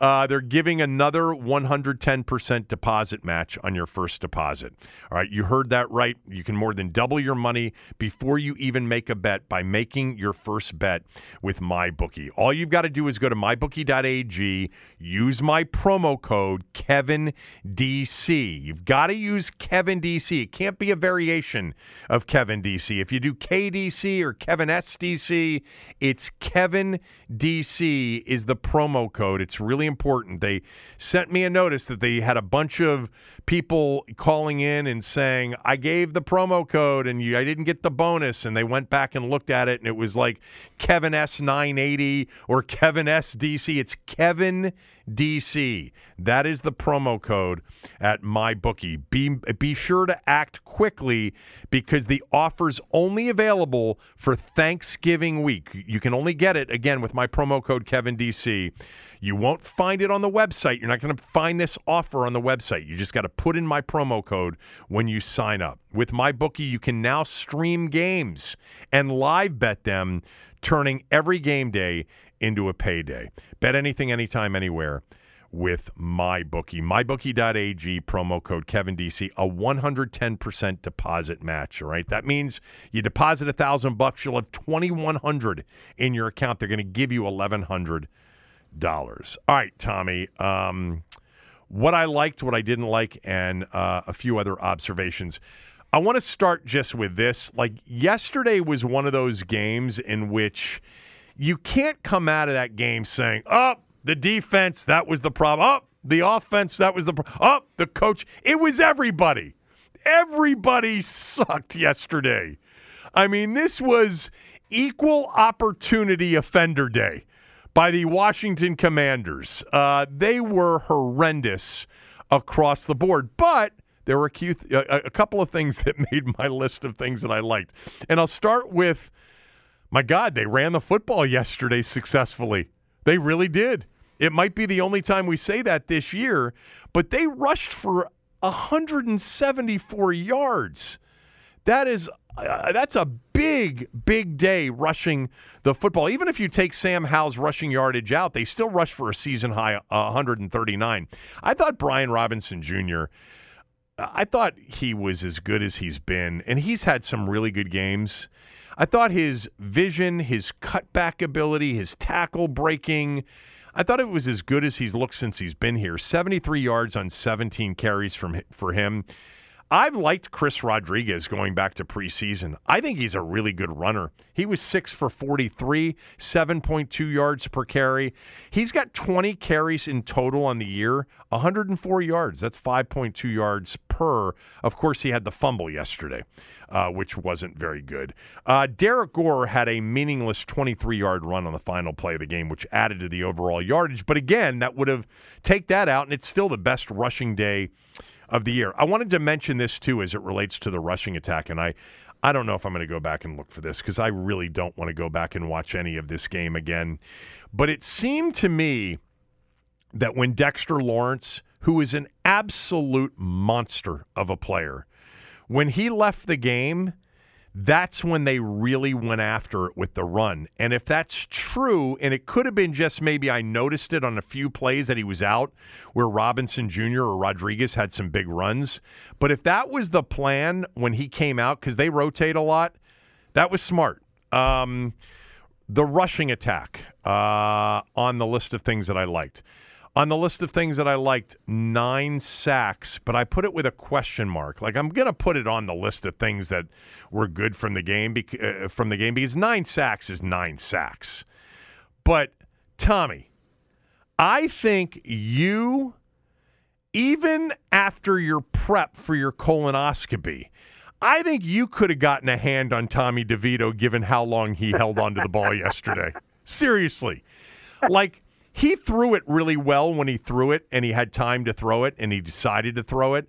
Uh, they're giving another 110% deposit match on your first deposit. All right, you heard that right. You can more than double your money before you even make a bet by making your first bet with MyBookie. All you've got to do is go to mybookie.ag, use my promo code KevinDC. You've got to use Kevin DC. It can't be a variation of Kevin DC. If you do KDC or Kevin SDC, it's Kevin DC is the promo code. It's really important. They sent me a notice that they had a bunch of people calling in and saying, I gave the promo code and you, I didn't get the bonus. And they went back and looked at it and it was like Kevin S980 or Kevin SDC. It's Kevin DC. That is the promo code at MyBookie. Be, be sure to act quickly because the offer's only available for Thanksgiving week. You can only get it, again, with my promo code KevinDC. You won't find it on the website. You're not going to find this offer on the website. You just got to put in my promo code when you sign up. With MyBookie, you can now stream games and live bet them, turning every game day into a payday. Bet anything, anytime, anywhere with MyBookie. MyBookie.ag, promo code KevinDC, a 110% deposit match. All right. That means you deposit a thousand bucks, you'll have 2100 in your account. They're going to give you 1100 dollars. All right, Tommy. Um, what I liked, what I didn't like, and uh, a few other observations. I want to start just with this. Like yesterday was one of those games in which you can't come out of that game saying, "Oh, the defense that was the problem." Oh, the offense that was the problem. oh, the coach. It was everybody. Everybody sucked yesterday. I mean, this was equal opportunity offender day by the Washington Commanders. Uh, they were horrendous across the board, but there were a, few, a, a couple of things that made my list of things that I liked. And I'll start with my God, they ran the football yesterday successfully. They really did. It might be the only time we say that this year, but they rushed for 174 yards. That is uh, that's a big, big day rushing the football. Even if you take Sam Howell's rushing yardage out, they still rush for a season high uh, 139. I thought Brian Robinson Jr. I thought he was as good as he's been, and he's had some really good games. I thought his vision, his cutback ability, his tackle breaking, I thought it was as good as he's looked since he's been here. 73 yards on 17 carries from for him. I've liked Chris Rodriguez going back to preseason. I think he's a really good runner. He was 6 for 43, 7.2 yards per carry. He's got 20 carries in total on the year, 104 yards. That's 5.2 yards per. Of course, he had the fumble yesterday, uh, which wasn't very good. Uh, Derrick Gore had a meaningless 23 yard run on the final play of the game, which added to the overall yardage. But again, that would have take that out, and it's still the best rushing day of the year. I wanted to mention this too as it relates to the rushing attack, and I. I don't know if I'm going to go back and look for this because I really don't want to go back and watch any of this game again. But it seemed to me that when Dexter Lawrence, who is an absolute monster of a player, when he left the game, that's when they really went after it with the run. And if that's true, and it could have been just maybe I noticed it on a few plays that he was out where Robinson Jr. or Rodriguez had some big runs. But if that was the plan when he came out, because they rotate a lot, that was smart. Um, the rushing attack uh, on the list of things that I liked. On the list of things that I liked, nine sacks, but I put it with a question mark. Like I'm going to put it on the list of things that were good from the game bec- uh, from the game because nine sacks is nine sacks. But Tommy, I think you even after your prep for your colonoscopy, I think you could have gotten a hand on Tommy DeVito given how long he held onto the ball yesterday. Seriously. Like he threw it really well when he threw it and he had time to throw it and he decided to throw it.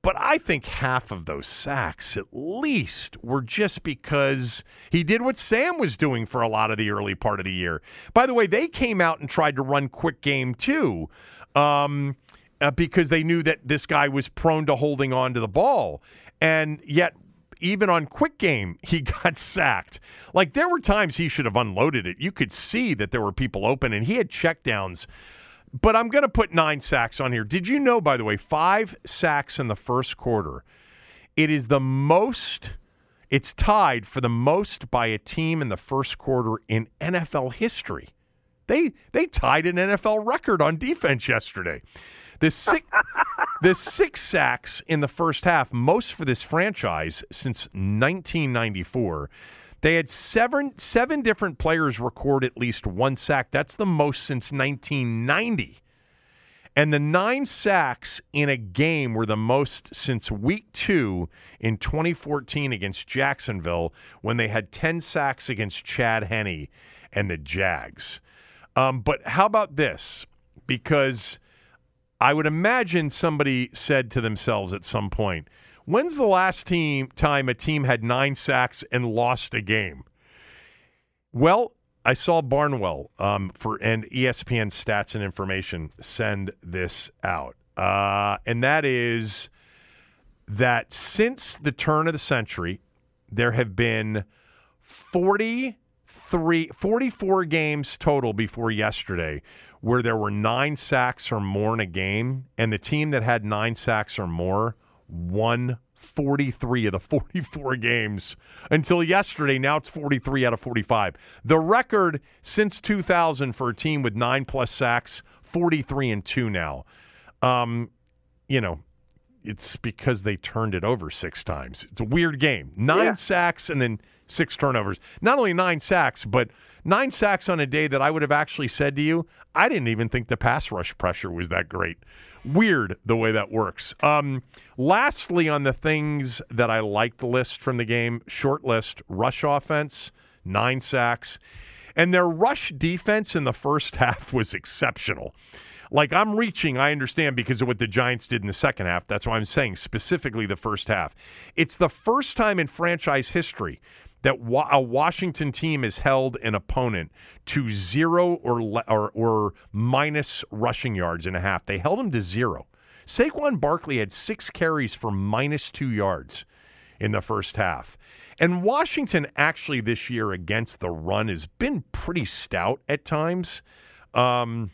but I think half of those sacks, at least, were just because he did what Sam was doing for a lot of the early part of the year. By the way, they came out and tried to run quick game too, um, uh, because they knew that this guy was prone to holding on to the ball. And yet, even on quick game, he got sacked. Like there were times he should have unloaded it. You could see that there were people open, and he had checkdowns but I'm going to put nine sacks on here. Did you know, by the way, five sacks in the first quarter? It is the most, it's tied for the most by a team in the first quarter in NFL history. They, they tied an NFL record on defense yesterday. The six, the six sacks in the first half, most for this franchise since 1994. They had seven seven different players record at least one sack. That's the most since 1990. And the nine sacks in a game were the most since week two in 2014 against Jacksonville when they had 10 sacks against Chad Henne and the Jags. Um, but how about this? Because I would imagine somebody said to themselves at some point, When's the last team time a team had nine sacks and lost a game? Well, I saw Barnwell um, for and ESPN Stats and Information send this out, uh, and that is that since the turn of the century, there have been 43, 44 games total before yesterday where there were nine sacks or more in a game, and the team that had nine sacks or more won 43 of the 44 games until yesterday. Now it's 43 out of 45. The record since 2000 for a team with nine plus sacks, 43 and 2 now. Um, you know, it's because they turned it over six times. It's a weird game. Nine yeah. sacks and then six turnovers. Not only nine sacks, but nine sacks on a day that I would have actually said to you, I didn't even think the pass rush pressure was that great. Weird the way that works. Um, lastly, on the things that I liked list from the game, short list, rush offense, nine sacks, and their rush defense in the first half was exceptional. Like I'm reaching, I understand because of what the Giants did in the second half. That's why I'm saying specifically the first half. It's the first time in franchise history that a Washington team has held an opponent to zero or, or, or minus rushing yards and a half. They held them to zero. Saquon Barkley had six carries for minus two yards in the first half. And Washington actually this year against the run has been pretty stout at times. Um,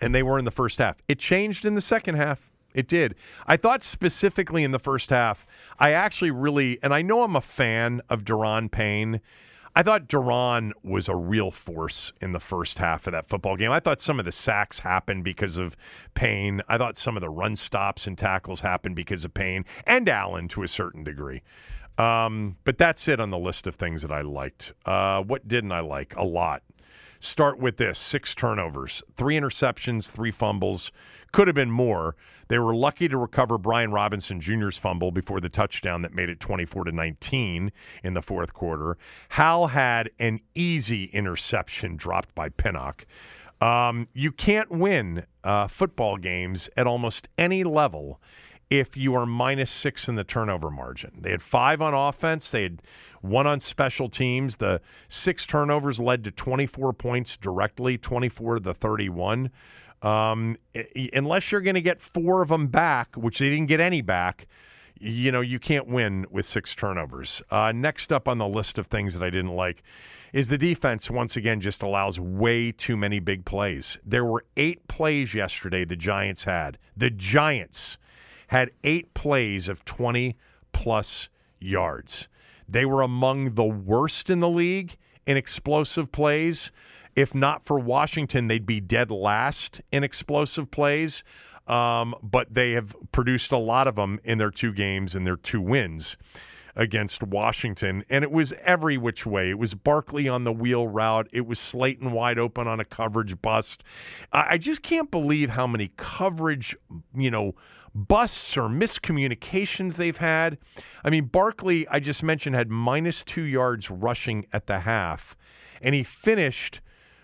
and they were in the first half. It changed in the second half. It did. I thought specifically in the first half, I actually really, and I know I'm a fan of Daron Payne. I thought Daron was a real force in the first half of that football game. I thought some of the sacks happened because of Payne. I thought some of the run stops and tackles happened because of Payne and Allen to a certain degree. Um, but that's it on the list of things that I liked. Uh, what didn't I like? A lot. Start with this six turnovers, three interceptions, three fumbles. Could have been more. They were lucky to recover Brian Robinson Jr.'s fumble before the touchdown that made it 24 to 19 in the fourth quarter. Hal had an easy interception dropped by Pinnock. Um, you can't win uh, football games at almost any level if you are minus six in the turnover margin. They had five on offense, they had one on special teams. The six turnovers led to 24 points directly, 24 to the 31. Um, unless you're going to get four of them back, which they didn't get any back, you know, you can't win with six turnovers. Uh, next up on the list of things that I didn't like is the defense once again just allows way too many big plays. There were eight plays yesterday the Giants had. The Giants had eight plays of 20 plus yards. They were among the worst in the league in explosive plays. If not for Washington, they'd be dead last in explosive plays. Um, but they have produced a lot of them in their two games and their two wins against Washington. And it was every which way. It was Barkley on the wheel route. It was Slayton wide open on a coverage bust. I, I just can't believe how many coverage, you know, busts or miscommunications they've had. I mean, Barkley, I just mentioned, had minus two yards rushing at the half, and he finished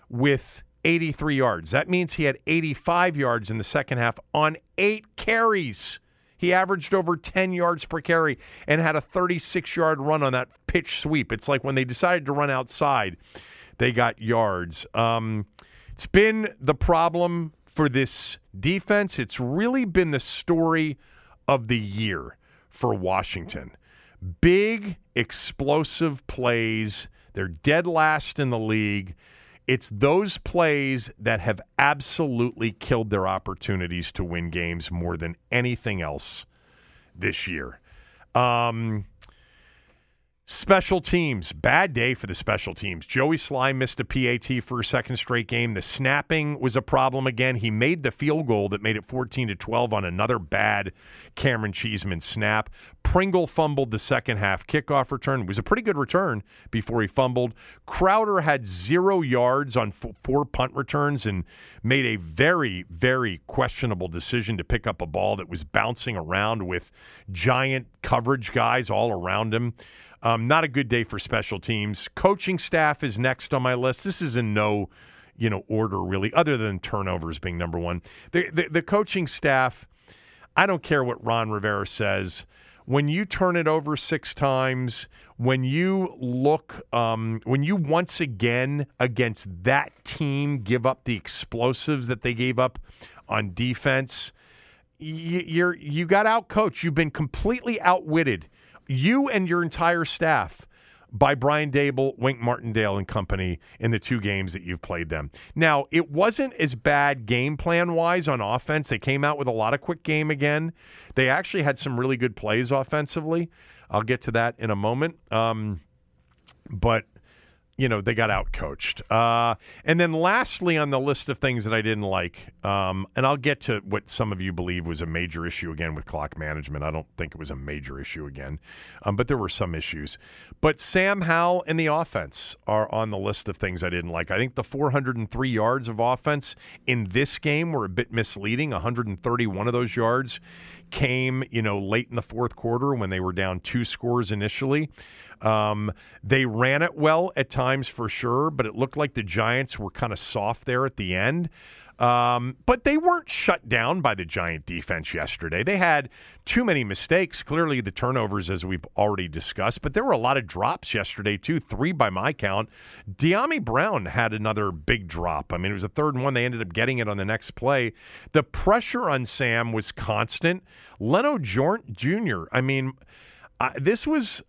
with 83 yards. That means he had 85 yards in the second half on eight carries. He averaged over 10 yards per carry and had a 36 yard run on that pitch sweep. It's like when they decided to run outside, they got yards. Um, it's been the problem for this defense. It's really been the story of the year for Washington. Big, explosive plays. They're dead last in the league. It's those plays that have absolutely killed their opportunities to win games more than anything else this year. Um, Special teams, bad day for the special teams. Joey Slye missed a PAT for a second straight game. The snapping was a problem again. He made the field goal that made it 14 to 12 on another bad Camaron Cheeseman snap. Pringle fumbled the second half kickoff return. It was a pretty good return before he fumbled. Crowder had zero yards on four punt returns and made a very, very questionable decision to pick up a ball that was bouncing around with giant coverage guys all around him. Um, not a good day for special teams. Coaching staff is next on my list. This is in no, you know, order really, other than turnovers being number one. The, the, the coaching staff, I don't care what Ron Rivera says. When you turn it over six times, when you look, um, when you once again against that team give up the explosives that they gave up on defense, you, you're you got out coached. You've been completely outwitted you and your entire staff by Brian Daboll, Wink Martindale, and company in the two games that you've played them. Now, it wasn't as bad game plan wise on offense. They came out with a lot of quick game again. They actually had some really good plays offensively. I'll get to that in a moment. Um, but you know, they got out coached. Uh, and then lastly, on the list of things that I didn't like, um, and I'll get to what some of you believe was a major issue again with clock management. I don't think it was a major issue again, um, but there were some issues. But Sam Howell and the offense are on the list of things I didn't like. I think the 403 yards of offense in this game were a bit misleading. 131 of those yards came, you know, late in the fourth quarter when they were down two scores initially. Um, they ran it well at times for sure, but it looked like the Giants were kind of soft there at the end. Um, but they weren't shut down by the Giant defense yesterday. They had too many mistakes. Clearly, the turnovers, as we've already discussed, but there were a lot of drops yesterday, too. Three by my count. Dyami Brown had another big drop. I mean, it was a third one. They ended up getting it on the next play. The pressure on Sam was constant. Leno Jort Jr., I mean, this was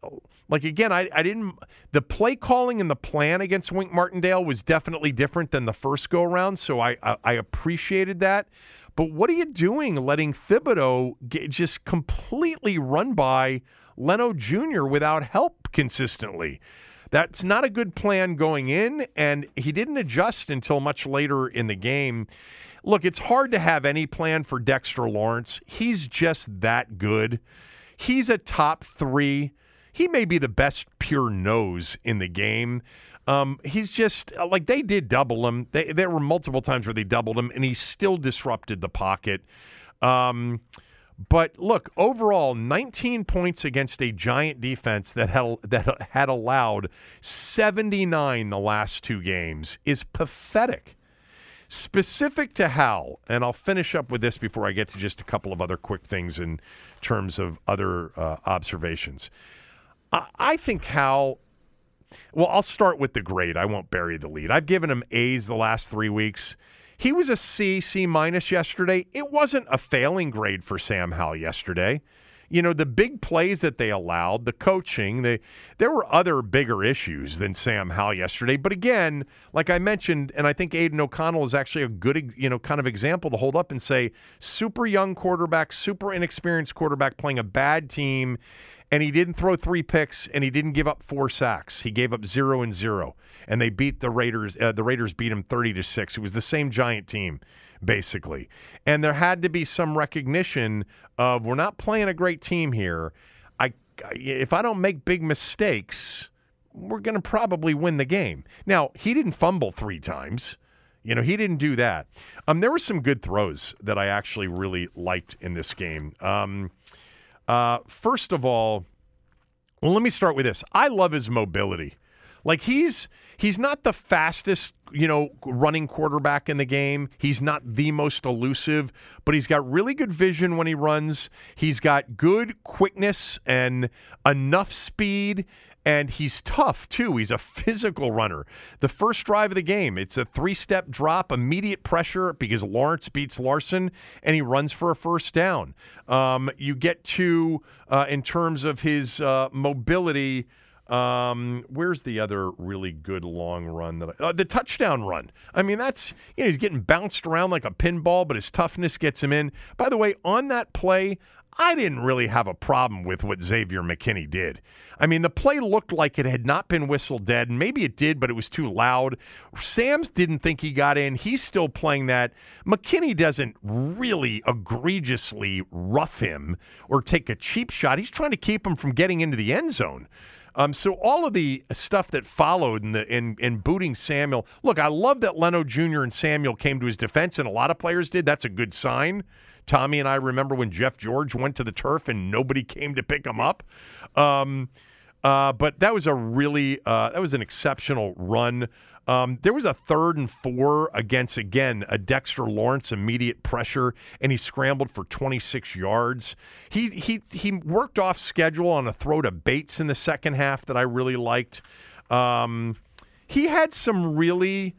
like again, I, I didn't. The play calling and the plan against Wink Martindale was definitely different than the first go around, so I, I, I appreciated that. But what are you doing, letting Thibodeaux get just completely run by Leno Jr. without help consistently? That's not a good plan going in, and he didn't adjust until much later in the game. Look, it's hard to have any plan for Dexter Lawrence. He's just that good. He's a top three he may be the best pure nose in the game. Um, he's just uh, like they did double him. They, there were multiple times where they doubled him, and he still disrupted the pocket. Um, but look, overall, 19 points against a giant defense that had, that had allowed 79 the last two games is pathetic. Specific to Hal, and I'll finish up with this before I get to just a couple of other quick things in terms of other uh, observations. I, think Hal. Well, I'll start with the grade. I won't bury the lead. I've given him A's the last three weeks. He was a C, C minus yesterday. It wasn't a failing grade for Sam Howell yesterday. You know, the big plays that they allowed, the coaching, they, there were other bigger issues than Sam Howell yesterday. But again, like I mentioned, and I think Aidan O'Connell is actually a good, you know, kind of example to hold up and say, super young quarterback, super inexperienced quarterback playing a bad team and he didn't throw three picks and he didn't give up four sacks. He gave up zero and zero, and they beat the Raiders. Uh, the Raiders beat him thirty to six. It was the same giant team, basically, and there had to be some recognition of we're not playing a great team here. I if I don't make big mistakes, we're going to probably win the game. Now he didn't fumble three times. You know, he didn't do that. Um, there were some good throws that I actually really liked in this game. Um, uh, first of all, well, let me start with this. I love his mobility. Like he's he's not the fastest, you know, running quarterback in the game. He's not the most elusive, but he's got really good vision when he runs. He's got good quickness and enough speed and he's tough too. He's a physical runner. The first drive of the game, it's a three step drop, immediate pressure because Lawrence beats Larsen, and he runs for a first down. Um, you get to, uh, in terms of his uh, mobility, um, where's the other really good long run that I, uh, the touchdown run? I mean, that's you know he's getting bounced around like a pinball, but his toughness gets him in. By the way, on that play, I didn't really have a problem with what Xavier McKinney did. I mean, the play looked like it had not been whistled dead, and maybe it did, but it was too loud. Sam's didn't think he got in. He's still playing that. McKinney doesn't really egregiously rough him or take a cheap shot. He's trying to keep him from getting into the end zone. Um, so all of the stuff that followed in the in, in booting Samuel. Look, I love that Leno Jr. and Samuel came to his defense, and a lot of players did. That's a good sign. Tommy and I remember when Jeff George went to the turf and nobody came to pick him up. Um, uh, but that was a really uh, that was an exceptional run. Um, there was a third and four against again a Dexter Lawrence immediate pressure, and he scrambled for 26 yards. He he he worked off schedule on a throw to Bates in the second half that I really liked. Um, he had some really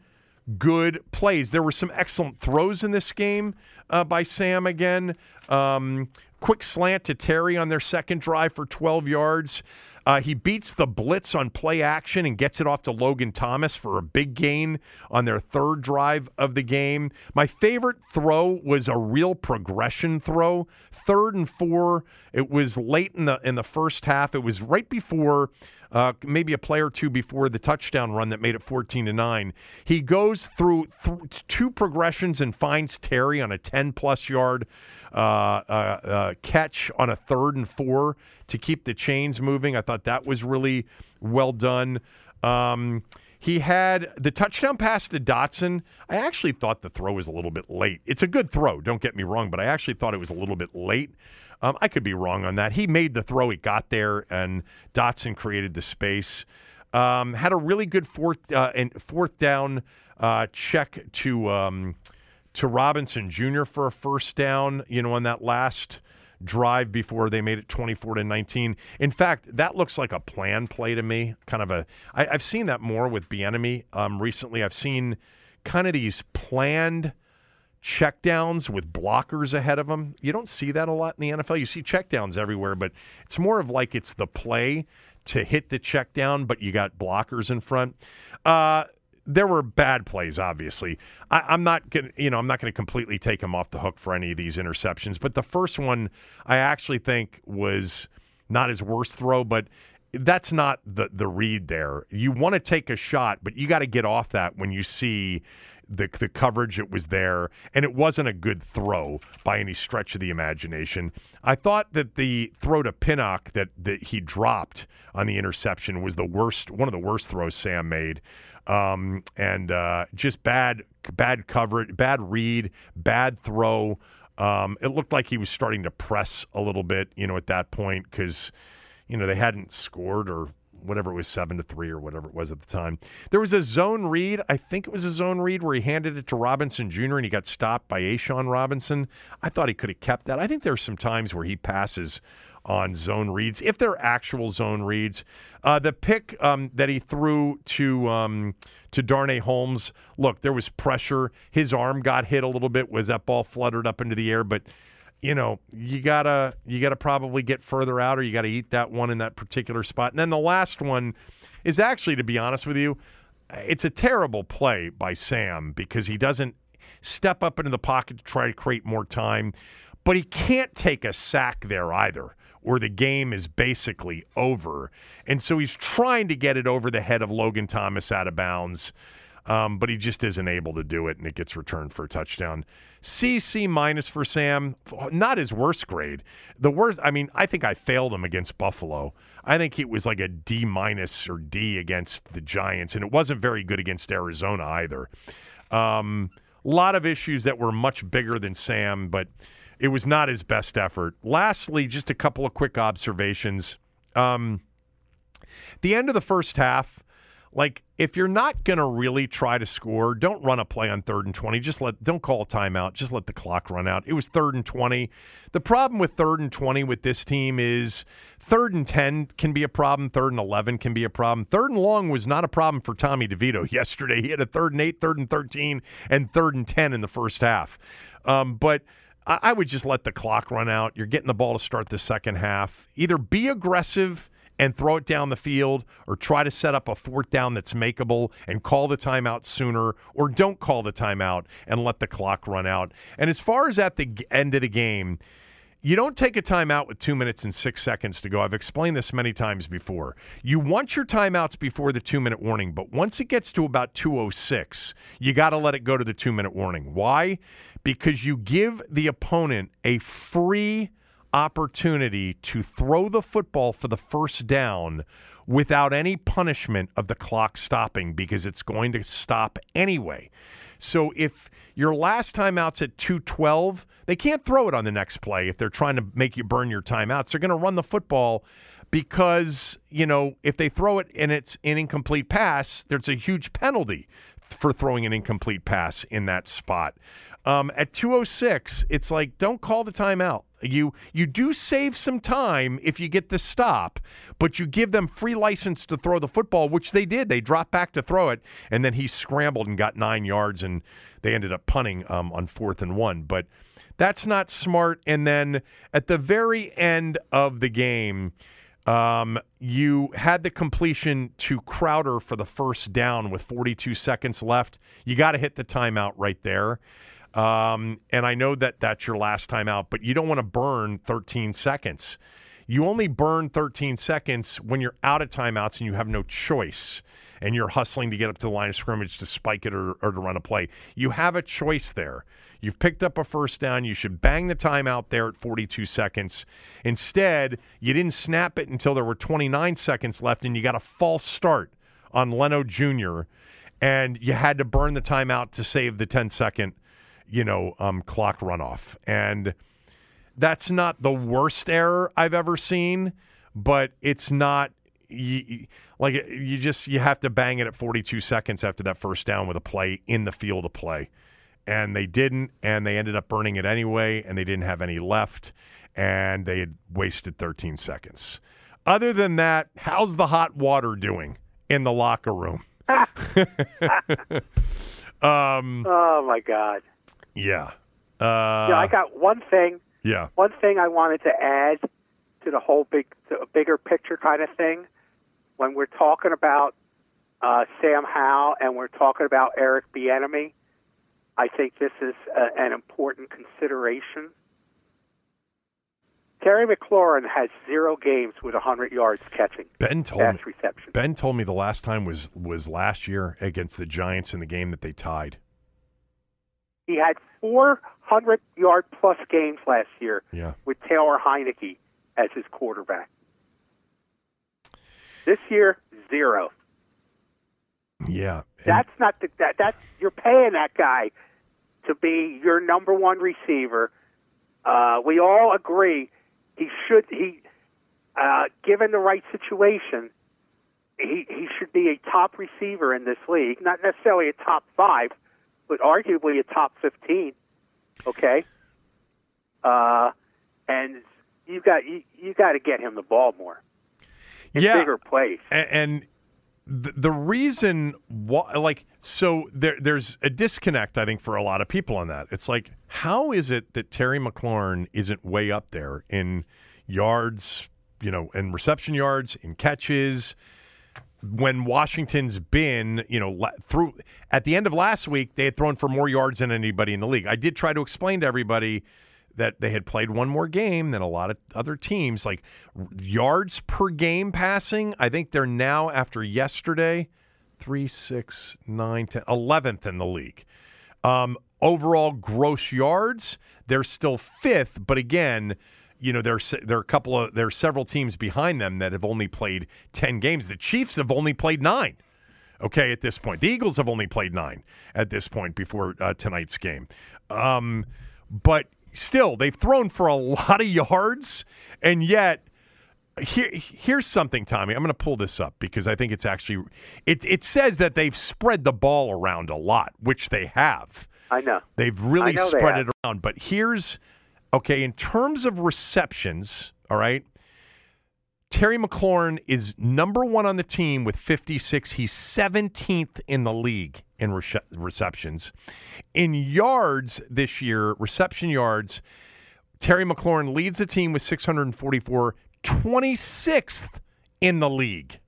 good plays. There were some excellent throws in this game uh, by Sam again. Um, quick slant to Terry on their second drive for 12 yards. Uh, he beats the blitz on play action and gets it off to Logan Thomas for a big gain on their third drive of the game. My favorite throw was a real progression throw. Third and four. It was late in the in the first half. It was right before uh, maybe a play or two before the touchdown run that made it 14 to 9. He goes through th- two progressions and finds Terry on a 10 plus yard uh, uh, uh, catch on a third and four to keep the chains moving. I thought that was really well done. Um, he had the touchdown pass to Dotson. I actually thought the throw was a little bit late. It's a good throw, don't get me wrong, but I actually thought it was a little bit late. Um, I could be wrong on that. He made the throw, he got there, and Dotson created the space. Um, had a really good fourth uh, and fourth down uh, check to um, to Robinson Jr. for a first down. You know, on that last drive before they made it 24 to 19. In fact, that looks like a plan play to me. Kind of a. I, I've seen that more with Bieniemy um, recently. I've seen kind of these planned checkdowns with blockers ahead of them. You don't see that a lot in the NFL. You see checkdowns everywhere, but it's more of like it's the play to hit the check down, but you got blockers in front. Uh, there were bad plays, obviously. I, am not gonna, you know, I'm not going to completely take him off the hook for any of these interceptions. But the first one, I actually think was not his worst throw, but that's not the the read there. You want to take a shot, but you got to get off that when you see the the coverage it was there, and it wasn't a good throw by any stretch of the imagination. I thought that the throw to Pinnock that that he dropped on the interception was the worst, one of the worst throws Sam made. Um, and uh, just bad, bad coverage, bad read, bad throw. Um, it looked like he was starting to press a little bit, you know, at that point because, you know, they hadn't scored or whatever it was, seven to three or whatever it was at the time. There was a zone read. I think it was a zone read where he handed it to Robinson Jr. and he got stopped by A'Shawn Robinson. I thought he could have kept that. I think there's some times where he passes on zone reads, if they're actual zone reads. Uh, the pick um, that he threw to um, to Darnay Holmes, look, there was pressure. His arm got hit a little bit. Was that ball fluttered up into the air? But you know, you gotta you gotta probably get further out, or you gotta eat that one in that particular spot. And then the last one is actually, to be honest with you, it's a terrible play by Sam because he doesn't step up into the pocket to try to create more time, but he can't take a sack there either or the game is basically over. And so he's trying to get it over the head of Logan Thomas out of bounds. Um, but he just isn't able to do it, and it gets returned for a touchdown. CC minus for Sam, not his worst grade. The worst, I mean, I think I failed him against Buffalo. I think it was like a D minus or D against the Giants, and it wasn't very good against Arizona either. A um, lot of issues that were much bigger than Sam, but it was not his best effort. Lastly, just a couple of quick observations. Um, the end of the first half, like if you're not going to really try to score, don't run a play on third and 20. Just let don't call a timeout. Just let the clock run out. It was third and 20. The problem with third and 20 with this team is third and 10 can be a problem, third and 11 can be a problem. Third and long was not a problem for Tommy DeVito yesterday. He had a third and 8, third and 13 and third and 10 in the first half. Um, but I would just let the clock run out. You're getting the ball to start the second half. Either be aggressive and throw it down the field or try to set up a fourth down that's makeable and call the timeout sooner or don't call the timeout and let the clock run out. And as far as at the end of the game, you don't take a timeout with two minutes and six seconds to go. I've explained this many times before. You want your timeouts before the two minute warning, but once it gets to about 206, you got to let it go to the two minute warning. Why? Because you give the opponent a free opportunity to throw the football for the first down without any punishment of the clock stopping because it's going to stop anyway. So if your last timeout's at 212, they can't throw it on the next play if they're trying to make you burn your timeouts. They're going to run the football because, you know, if they throw it and it's an incomplete pass, there's a huge penalty for throwing an incomplete pass in that spot. Um, at 206, it's like don't call the timeout. You you do save some time if you get the stop, but you give them free license to throw the football, which they did. They dropped back to throw it, and then he scrambled and got nine yards, and they ended up punting um, on fourth and one. But that's not smart. And then at the very end of the game, um, you had the completion to Crowder for the first down with 42 seconds left. You got to hit the timeout right there. Um, and I know that that's your last time out, but you don't want to burn 13 seconds. You only burn 13 seconds when you're out of timeouts and you have no choice and you're hustling to get up to the line of scrimmage to spike it or, or to run a play. You have a choice there. You've picked up a first down. You should bang the timeout there at 42 seconds. Instead, you didn't snap it until there were 29 seconds left, and you got a false start on Leno Jr., and you had to burn the timeout to save the 10 second you know, um, clock runoff. And that's not the worst error I've ever seen, but it's not you, like you just you have to bang it at 42 seconds after that first down with a play in the field of play. And they didn't, and they ended up burning it anyway, and they didn't have any left, and they had wasted 13 seconds. Other than that, how's the hot water doing in the locker room? um, oh my God! Yeah. Uh, yeah, I got one thing. Yeah. One thing I wanted to add to the whole big, to bigger picture kind of thing. When we're talking about uh, Sam Howell and we're talking about Eric Bieniemy, I think this is a, an important consideration. Terry McLaurin has zero games with 100 yards catching. Ben told me, reception. Ben told me the last time was was last year against the Giants in the game that they tied. He had 400 yard plus games last year yeah. with Taylor Heinicke as his quarterback. This year, zero. Yeah, that's not the, that. That's you're paying that guy to be your number one receiver. Uh, we all agree he should he, uh, given the right situation, he he should be a top receiver in this league. Not necessarily a top five, but arguably a top 15. Okay, uh, and you got you, you got to get him the ball more. In yeah, bigger plays. And, and the, the reason why, like, so there, there's a disconnect, I think, for a lot of people on that. It's like, how is it that Terry McLaurin isn't way up there in yards, you know, in reception yards, in catches? When Washington's been, you know, through at the end of last week, they had thrown for more yards than anybody in the league. I did try to explain to everybody that they had played one more game than a lot of other teams. Like yards per game passing, I think they're now after yesterday, three, six, nine, ten, eleventh in the league. Um, overall gross yards, they're still fifth, but again you know, there's there are a couple of there are several teams behind them that have only played ten games. The Chiefs have only played nine. Okay, at this point, the Eagles have only played nine at this point before uh, tonight's game. Um, but still, they've thrown for a lot of yards, and yet here, here's something, Tommy. I'm going to pull this up because I think it's actually it. It says that they've spread the ball around a lot, which they have. I know. They've really know they spread have. it around. But here's okay in terms of receptions. All right, Terry McLaurin is number one on the team with 56. He's 17th in the league in rece- receptions. In yards this year, reception yards, Terry McLaurin leads the team with 644, 26th in the league.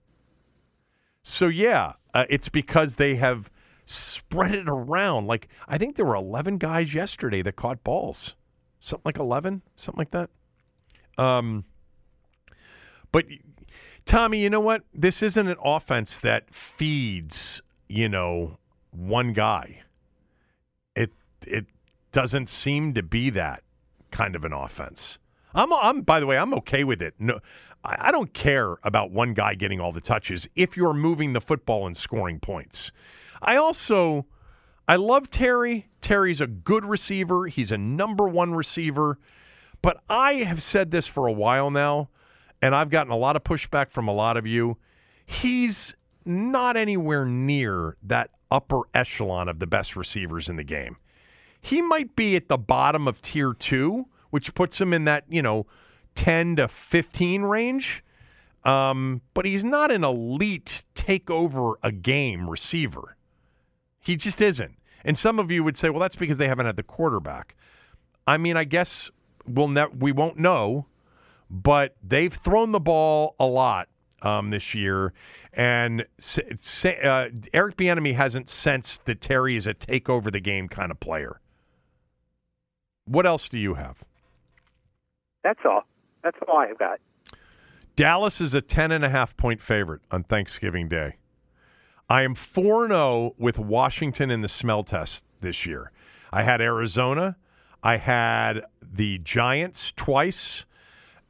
So, yeah, uh, it's because they have spread it around. Like, I think there were 11 guys yesterday that caught balls. Something like 11, something like that. Um, but Tommy, you know what? This isn't an offense that feeds, you know, one guy. It it doesn't seem to be that kind of an offense. I'm I'm by the way, I'm okay with it. No I, I don't care about one guy getting all the touches if you're moving the football and scoring points. I also I love Terry. Terry's a good receiver. He's a number 1 receiver. But I have said this for a while now and I've gotten a lot of pushback from a lot of you. He's not anywhere near that upper echelon of the best receivers in the game. He might be at the bottom of tier two, which puts him in that, you know, 10 to 15 range. Um, but he's not an elite take over a game receiver. He just isn't. And some of you would say, well, that's because they haven't had the quarterback. I mean, I guess we'll ne- we won't know but they've thrown the ball a lot um, this year, and uh, Eric Bieniemy hasn't sensed that Terry is a take over the game kind of player. What else do you have? That's all. That's all I've got. Dallas is a ten and a half point favorite on Thanksgiving Day. I am 4 0 with Washington in the smell test this year. I had Arizona. I had the Giants twice.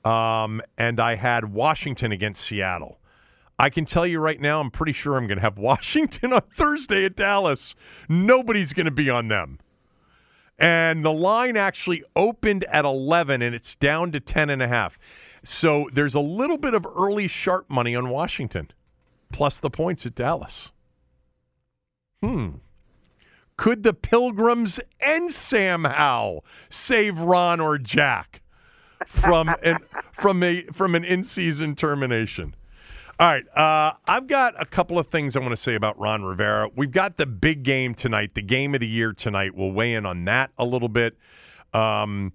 Um, and I had Washington against Seattle. I can tell you right now, I'm pretty sure I'm going to have Washington on Thursday at Dallas. Nobody's going to be on them. And the line actually opened at 11 and it's down to 10 and a half. So there's a little bit of early sharp money on Washington, plus the points at Dallas. Hmm. Could the Pilgrims and Sam Howell save Ron or Jack? from an from a from an in season termination. All right, uh, I've got a couple of things I want to say about Ron Rivera. We've got the big game tonight, the game of the year tonight. We'll weigh in on that a little bit. Um,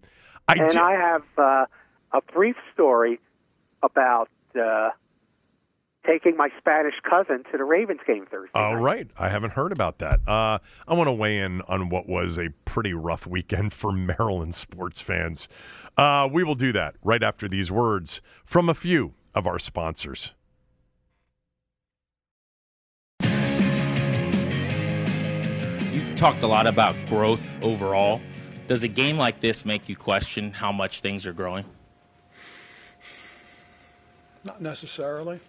I and do- I have uh, a brief story about uh, taking my Spanish cousin to the Ravens game Thursday. All night. right, I haven't heard about that. Uh, I want to weigh in on what was a pretty rough weekend for Maryland sports fans. Uh, we will do that right after these words from a few of our sponsors. You've talked a lot about growth overall. Does a game like this make you question how much things are growing? Not necessarily.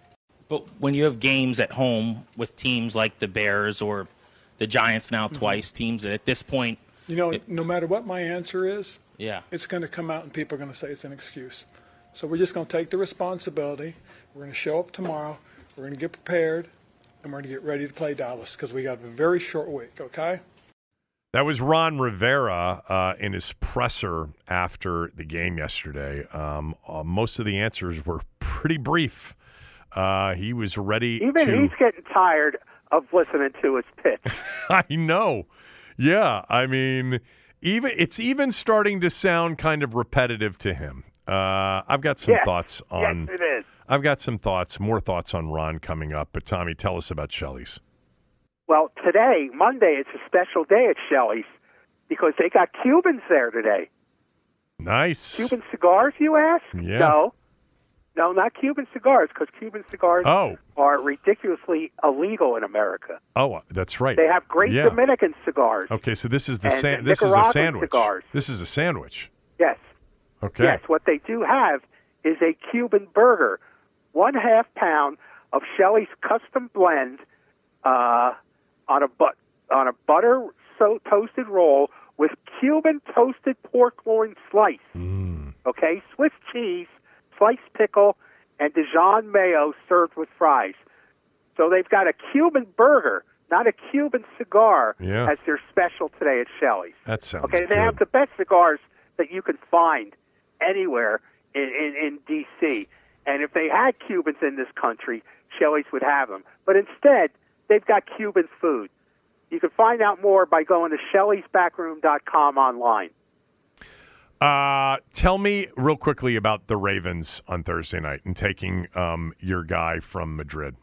But when you have games at home with teams like the Bears or the Giants now mm-hmm. twice, teams that at this point. You know, it, no matter what my answer is, yeah. It's going to come out and people are going to say it's an excuse. So we're just going to take the responsibility. We're going to show up tomorrow. We're going to get prepared, and we're going to get ready to play Dallas because we got a very short week, okay? That was Ron Rivera uh, in his presser after the game yesterday. Um, uh, most of the answers were pretty brief. Uh, he was ready. Even to... he's getting tired of listening to his pitch. I know. Yeah, I mean, even it's even starting to sound kind of repetitive to him. Uh, I've got some yes. thoughts on. Yes, it is. I've got some thoughts, more thoughts on Ron coming up. But Tommy, tell us about Shelly's. Well, today, Monday, it's a special day at Shelly's because they got Cubans there today. Nice. Cuban cigars, you ask? Yeah. No, not Cuban cigars, because Cuban cigars oh. are ridiculously illegal in America. Oh, that's right. They have great yeah. Dominican cigars. Okay, so this is the san- this is a sandwich. Cigars. This is a sandwich. Yes. Okay. Yes, what they do have is a Cuban burger, one half pound of Shelly's custom blend uh, on a but on a butter so toasted roll with Cuban toasted pork loin slice. Mm. Okay, Swiss cheese sliced pickle, and Dijon mayo served with fries. So they've got a Cuban burger, not a Cuban cigar, Yeah. as their special today at Shelly's. That sounds Okay, they have the best cigars that you can find anywhere in, in, in D.C. And if they had Cubans in this country, Shelly's would have them. But instead, they've got Cuban food. You can find out more by going to Shelly'sBackroom.com online. Uh, tell me real quickly about the Ravens on Thursday night and taking um, your guy from Madrid.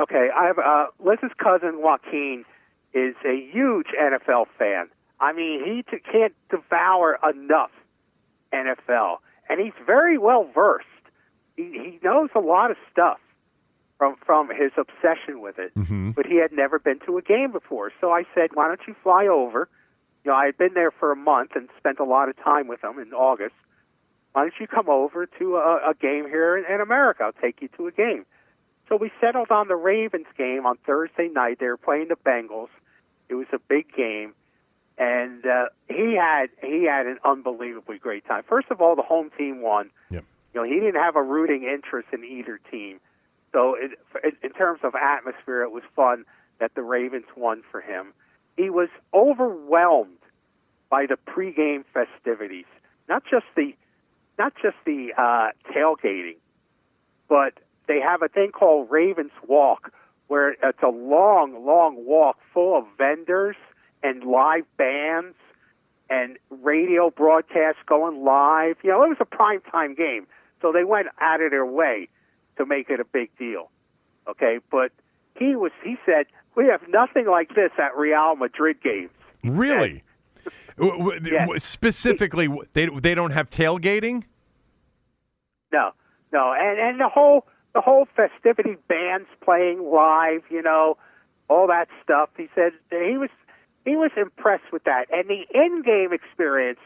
Okay, I have uh, Liz's cousin Joaquin is a huge NFL fan. I mean, he t- can't devour enough NFL, and he's very well versed. He, he knows a lot of stuff from from his obsession with it, but he had never been to a game before. So I said, "Why don't you fly over?" You know, I had been there for a month and spent a lot of time with them in August. Why don't you come over to a, a game here in, in America? I'll take you to a game. So we settled on the Ravens game on Thursday night. They were playing the Bengals. It was a big game, and uh, he had he had an unbelievably great time. First of all, the home team won. Yep. You know, he didn't have a rooting interest in either team. So, it, in- in terms of atmosphere, it was fun that the Ravens won for him. He was overwhelmed by the pregame festivities, not just the not just the uh, tailgating, but they have a thing called Ravens Walk, where it's a long, long walk full of vendors and live bands and radio broadcasts going live. You know, it was a prime time game, so they went out of their way to make it a big deal. Okay, but he was he said we have nothing like this at Real Madrid games. Really? W- w- Yeah. w- Specifically, they they don't have tailgating. No, no, and and the whole the whole festivity bands playing live, you know, all that stuff. He said he was he was impressed with that, and the in-game experience.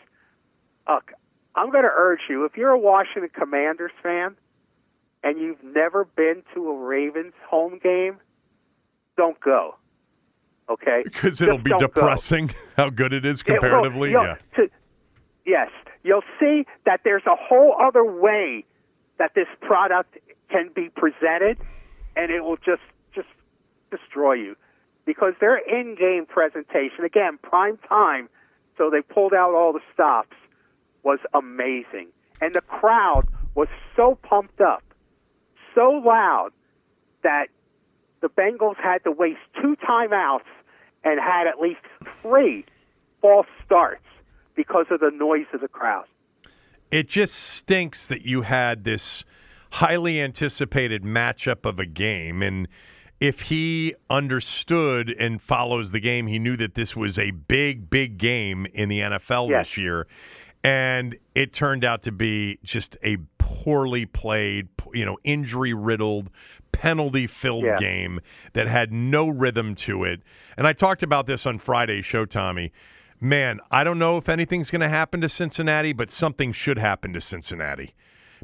Look, I'm going to urge you if you're a Washington Commanders fan and you've never been to a Ravens home game, don't go. Okay, Because it'll Just be don't go. depressing how good it is It will. comparatively. Yeah. to- yes, you'll see that there's a whole other way that this product can be presented, and it will just just destroy you because their in-game presentation, again, prime time, so they pulled out all the stops, was amazing, and the crowd was so pumped up, so loud that the Bengals had to waste two timeouts and had at least three false starts because of the noise of the crowd. It just stinks that you had this highly anticipated matchup of a game. And if he understood and follows the game, he knew that this was a big, big game in the NFL Yes. this year. And it turned out to be just a poorly played, you know, injury riddled, penalty filled Yeah. game that had no rhythm to it. And I talked about this on Friday's show, Tommy. Man, I don't know if anything's going to happen to Cincinnati, but something should happen to Cincinnati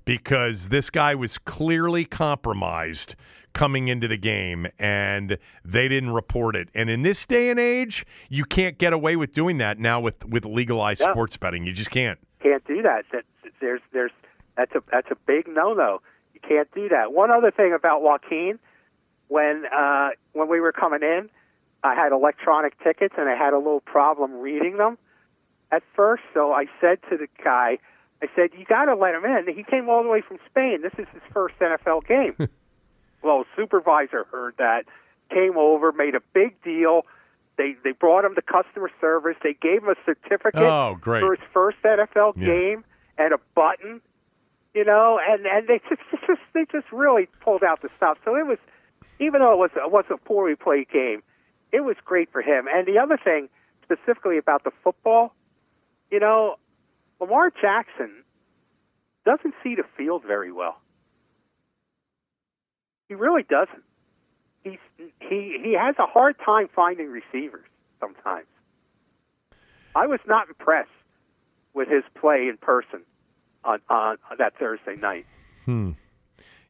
because this guy was clearly compromised coming into the game and they didn't report it. And in this day and age, you can't get away with doing that now with with legalized sports betting. You just can't. Can't do that. That there's there's that's a that's a big no no. You can't do that. One other thing about Joaquin, when uh, when we were coming in, I had electronic tickets and I had a little problem reading them at first. So I said to the guy, I said, "You got to let him in." He came all the way from Spain. This is his first NFL game. well, supervisor heard that, came over, made a big deal. They they brought him to customer service. They gave him a certificate Oh, great. for his first NFL Yeah. game and a button, you know, and and they just, just they just really pulled out the stop. So it was, even though it was it was a poorly played game, it was great for him. And the other thing, specifically about the football, you know, Lamar Jackson doesn't see the field very well. He really doesn't. He's he he has a hard time finding receivers sometimes. I was not impressed with his play in person on on that Thursday night. Hmm.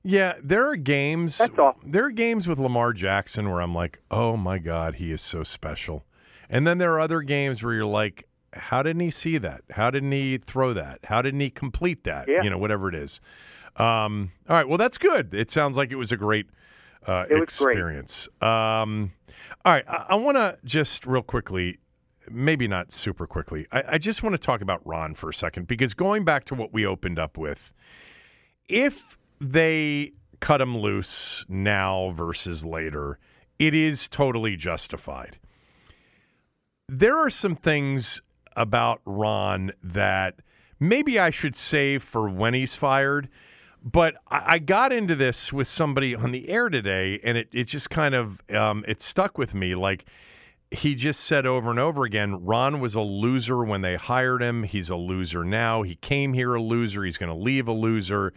Yeah, there are games. That's all. There are games with Lamar Jackson where I'm like, oh my God, he is so special. And then there are other games where you're like, how didn't he see that? How didn't he throw that? How didn't he complete that? Yeah. You know, whatever it is. Um, all right. Well, that's good. It sounds like it was a great uh, It was great. experience. Um, all right. I, I want to just real quickly, maybe not super quickly, I, I just want to talk about Ron for a second because going back to what we opened up with, if they cut him loose now versus later, it is totally justified. There are some things about Ron that maybe I should save for when he's fired. But I I got into this with somebody on the air today, and it, it just kind of um, it stuck with me. Like he just said over and over again, Ron was a loser when they hired him. He's a loser now. He came here a loser. He's going to leave a loser.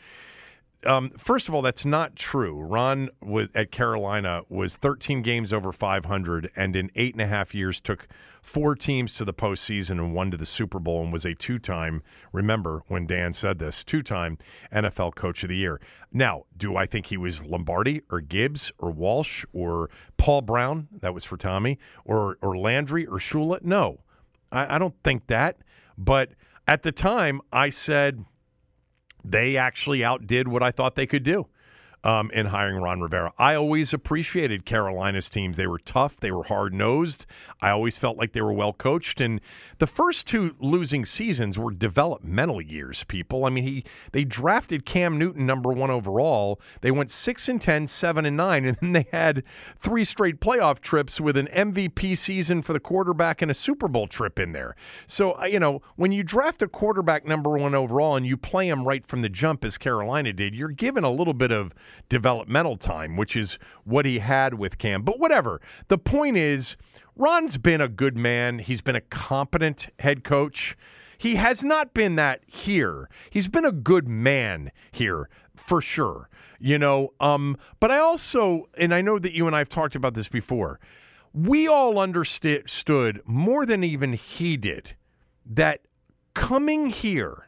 Um, first of all, that's not true. Ron was, at Carolina was 13 games over 500, and in eight and a half years took four teams to the postseason and one to the Super Bowl, and was a two-time. Remember when Dan said this? Two-time NFL Coach of the Year. Now, do I think he was Lombardi or Gibbs or Walsh or Paul Brown? That was for Tommy or or Landry or Shula? No, I, I don't think that. But at the time, I said they actually outdid what I thought they could do um, in hiring Ron Rivera. I always appreciated Carolina's teams. They were tough, they were hard nosed. I always felt like they were well coached. And the first two losing seasons were developmental years, people. I mean, he they drafted Cam Newton number one overall. They went 6 and 10, 7 and 9, and then they had three straight playoff trips with an MVP season for the quarterback and a Super Bowl trip in there. So, you know, when you draft a quarterback number one overall and you play him right from the jump as Carolina did, you're given a little bit of developmental time, which is what he had with Cam. But whatever. The point is, Ron's been a good man. He's been a competent head coach. He has not been that here. He's been a good man here for sure. You know, um, but I also, and I know that you and I have talked about this before, we all understood more than even he did that coming here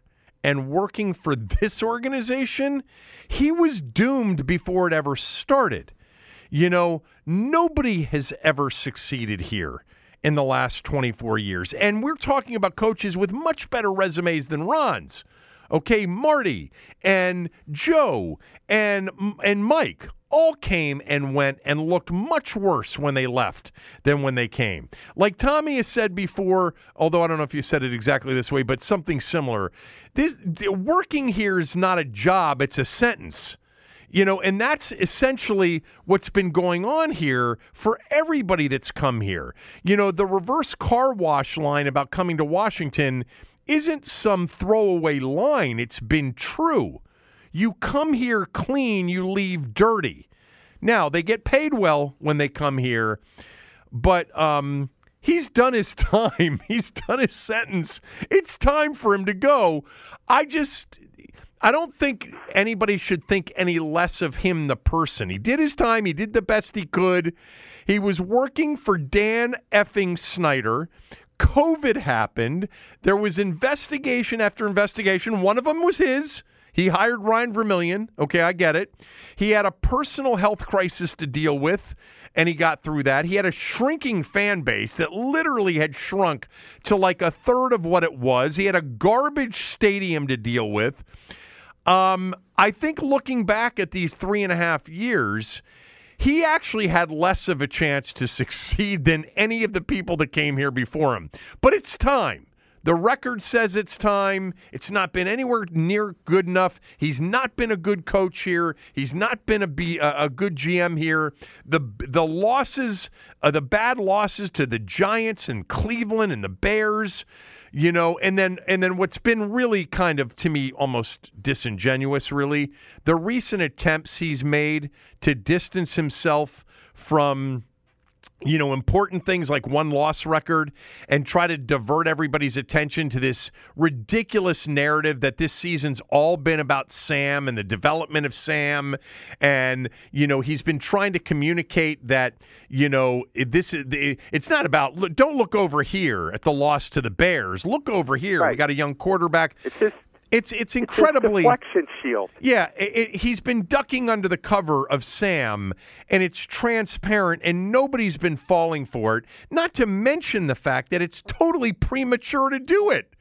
and working for this organization, he was doomed before it ever started. You know, nobody has ever succeeded here in the last 24 years. And we're talking about coaches with much better resumes than Ron's. Okay, Marty and Joe and and Mike all came and went and looked much worse when they left than when they came. Like Tommy has said before, although I don't know if you said it exactly this way, but something similar. This working here is not a job, it's a sentence. You know, and that's essentially what's been going on here for everybody that's come here. You know, the reverse car wash line about coming to Washington isn't some throwaway line, it's been true. You come here clean, you leave dirty. Now, they get paid well when they come here, but um, he's done his time. He's done his sentence. It's time for him to go. I just. I don't think anybody should think any less of him, the person. He did his time. He did the best he could. He was working for Dan effing Snyder. COVID happened. There was investigation after investigation. One of them was his. He hired Ryan Vermillion. Okay, I get it. He had a personal health crisis to deal with, and he got through that. He had a shrinking fan base that literally had shrunk to like a third of what it was. He had a garbage stadium to deal with. Um, I think looking back at these three and a half years, he actually had less of a chance to succeed than any of the people that came here before him. But it's time. The record says it's time. It's not been anywhere near good enough. He's not been a good coach here. He's not been a, good GM here. The the losses, uh, the bad losses to the Giants and Cleveland and the Bears, you know, and then and then what's been really kind of to me almost disingenuous, really, the recent attempts he's made to distance himself from you know, important things like one loss record and try to divert everybody's attention to this ridiculous narrative that this season's all been about Sam and the development of Sam. And, you know, he's been trying to communicate that, you know, this is it's not about don't look over here at the loss to the Bears. Look over here. Right. We got a young quarterback. It's just It's it's it's incredibly deflection shield. yeah, it, it, he's been ducking under the cover of Sam, and it's transparent, and nobody's been falling for it. Not to mention the fact that it's totally premature to do it.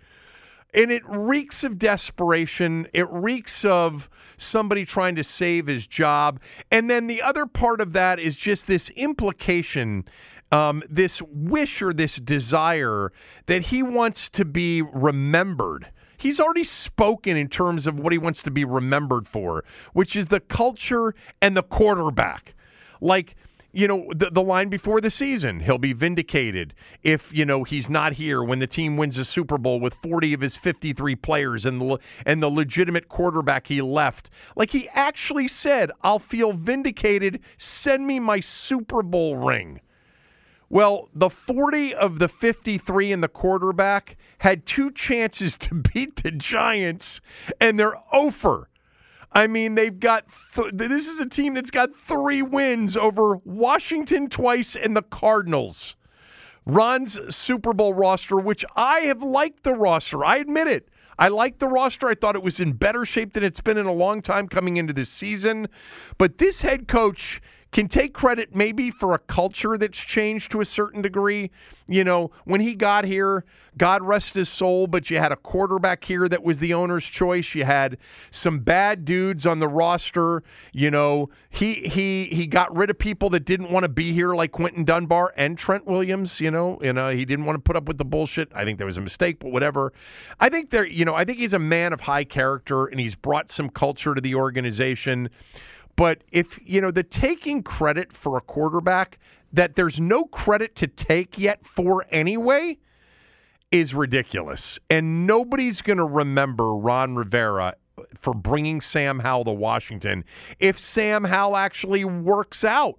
and it reeks of desperation. It reeks of somebody trying to save his job. And then the other part of that is just this implication, um, this wish or this desire that he wants to be remembered. He's already spoken in terms of what he wants to be remembered for, which is the culture and the quarterback. Like, you know, the, the line before the season, he'll be vindicated if, you know, he's not here when the team wins a Super Bowl with 40 of his 53 players and the, and the legitimate quarterback he left. Like he actually said, I'll feel vindicated. Send me my Super Bowl ring. Well, the 40 of the 53 in the quarterback had two chances to beat the Giants, and they're over. I mean, they've got th- this is a team that's got three wins over Washington twice and the Cardinals. Ron's Super Bowl roster, which I have liked the roster. I admit it. I like the roster. I thought it was in better shape than it's been in a long time coming into this season. But this head coach can take credit maybe for a culture that's changed to a certain degree. You know, when he got here, God rest his soul, but you had a quarterback here that was the owner's choice. You had some bad dudes on the roster. You know, he he he got rid of people that didn't want to be here, like Quinton Dunbar and Trent Williams. You know, you uh, know, he didn't want to put up with the bullshit. I think there was a mistake, but whatever. I think there, you know, I think he's a man of high character, and he's brought some culture to the organization. But if, you know, the taking credit for a quarterback that there's no credit to take yet for anyway is ridiculous. And nobody's going to remember Ron Rivera for bringing Sam Howell to Washington if Sam Howell actually works out.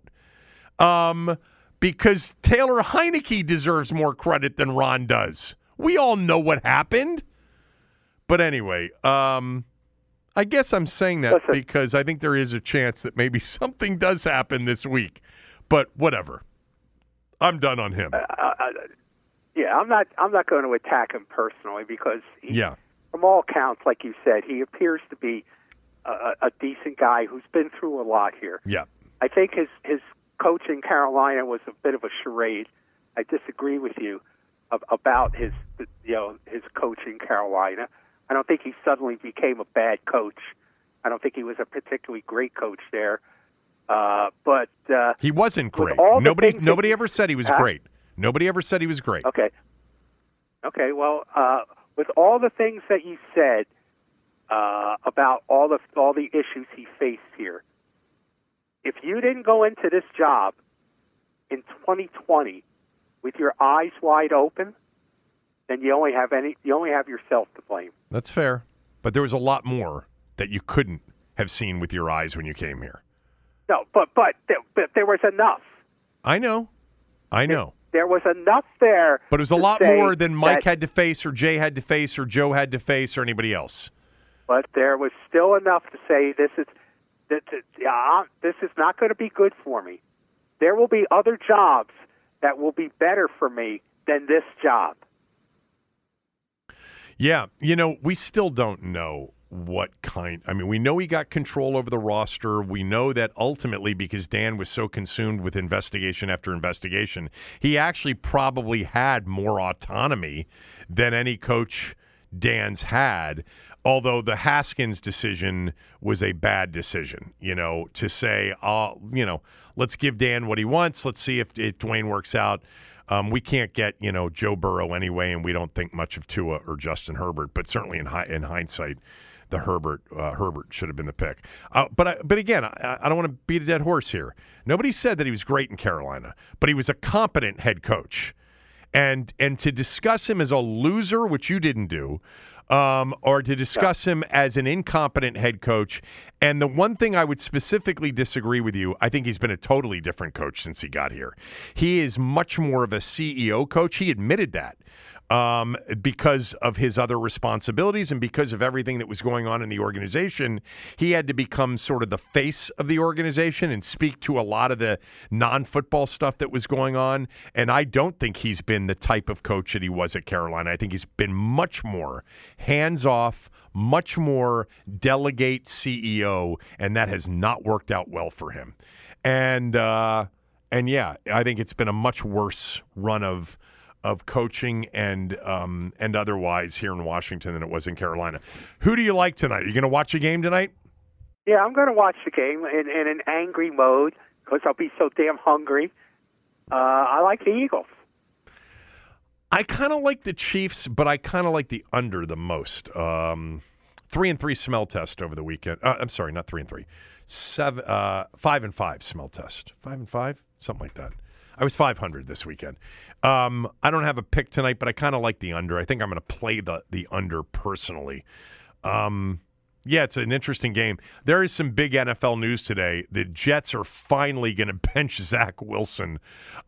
Um, because Taylor Heinicke deserves more credit than Ron does. We all know what happened. But anyway, um, I guess I'm saying that Listen. because I think there is a chance that maybe something does happen this week. But whatever. I'm done on him. Uh, uh, yeah, I'm not. I'm not going to attack him personally because he, Yeah. from all accounts, like you said, he appears to be a, a a decent guy who's been through a lot here. Yeah. I think his his coach in Carolina was a bit of a charade. I disagree with you about his you know his coach in Carolina. I don't think he suddenly became a bad coach. I don't think he was a particularly great coach there. Uh, but uh, He wasn't great. Nobody nobody ever said he was Huh? great. Nobody ever said he was great. Okay. Okay. Well, uh, with all the things that you said uh, about all the all the issues he faced here, if you didn't go into this job in 2020 with your eyes wide open, then you only have any you only have yourself to blame. That's fair. But there was a lot more that you couldn't have seen with your eyes when you came here. No, but but there, but there was enough. I know. I know. There was enough there. But it was a lot more than Mike had to face or Jay had to face or Joe had to face or anybody else. but there was still enough to say this is that that- yeah, this is not going to be good for me. There will be other jobs that will be better for me than this job. Yeah, you know, we still don't know what kind. I mean, we know he got control over the roster. We know that ultimately, because Dan was so consumed with investigation after investigation, he actually probably had more autonomy than any coach Dan's had. Although the Haskins decision was a bad decision, you know, to say, uh, you know, let's give Dan what he wants. Let's see if, if Dwayne works out. Um, we can't get you know Joe Burrow anyway, and we don't think much of Tua or Justin Herbert. But certainly in hi- in hindsight, the Herbert uh, Herbert should have been the pick. Uh, but I, but again, I, I don't want to beat a dead horse here. Nobody said that he was great in Carolina, but he was a competent head coach. And and to discuss him as a loser, which you didn't do, um, or to discuss him as an incompetent head coach. And the one thing I would specifically disagree with you, I think he's been a totally different coach since he got here. He is much more of a CEO coach. He admitted that um, because of his other responsibilities and because of everything that was going on in the organization. He had to become sort of the face of the organization and speak to a lot of the non football stuff that was going on. And I don't think he's been the type of coach that he was at Carolina. I think he's been much more hands off. Much more delegate CEO, and that has not worked out well for him. And uh, and yeah, I think it's been a much worse run of of coaching and um, and otherwise here in Washington than it was in Carolina. Who do you like tonight? Are you going to watch a game tonight? Yeah, I'm going to watch the game in, in an angry mode because I'll be so damn hungry. Uh, I like the Eagles. I kind of like the Chiefs, but I kind of like the under the most. Um, three and three smell test over the weekend. Uh, I'm sorry, not three and three. Seven, uh, five and five smell test. Five and five, something like that. I was 500 this weekend. Um, I don't have a pick tonight, but I kind of like the under. I think I'm going to play the the under personally. Um, yeah, it's an interesting game. There is some big NFL news today. The Jets are finally going to bench Zach Wilson.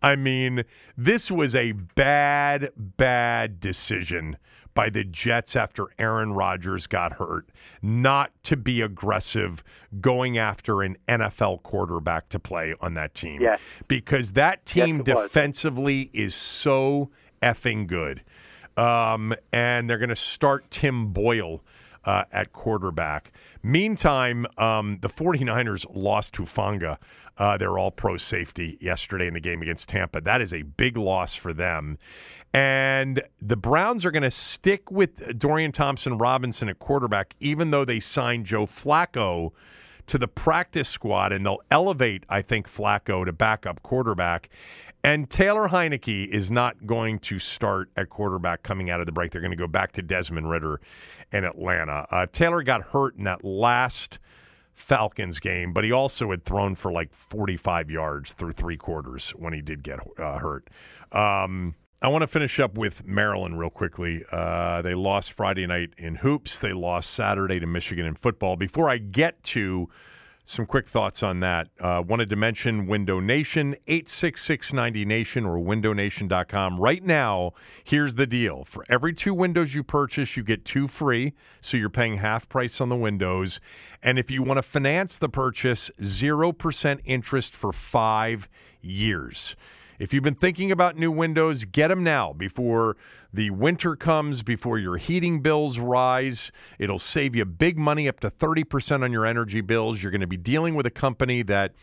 I mean, this was a bad, bad decision by the Jets after Aaron Rodgers got hurt, not to be aggressive going after an NFL quarterback to play on that team. Yes. Because that team Yes, it was. defensively is so effing good. Um, and they're going to start Tim Boyle uh, at quarterback. Meantime, um, the 49ers lost Hufanga. Uh, they're all pro safety yesterday in the game against Tampa. That is a big loss for them. And the Browns are going to stick with Dorian Thompson Robinson at quarterback, even though they signed Joe Flacco to the practice squad, and they'll elevate, I think, Flacco to backup quarterback. And Taylor Heinicke is not going to start at quarterback coming out of the break. They're going to go back to Desmond Ridder in Atlanta. Uh, Taylor got hurt in that last Falcons game, but he also had thrown for like 45 yards through three quarters when he did get uh, hurt. Um, I want to finish up with Maryland real quickly. Uh, they lost Friday night in hoops. They lost Saturday to Michigan in football. Before I get to some quick thoughts on that, uh, wanted to mention Window Nation, 86690Nation or windownation.com. Right now, here's the deal. For every two windows you purchase, you get two free, so you're paying half price on the windows. And if you want to finance the purchase, 0% interest for five years. If you've been thinking about new windows, get them now before the winter comes, before your heating bills rise. It'll save you big money, up to 30% on your energy bills. You're going to be dealing with a company that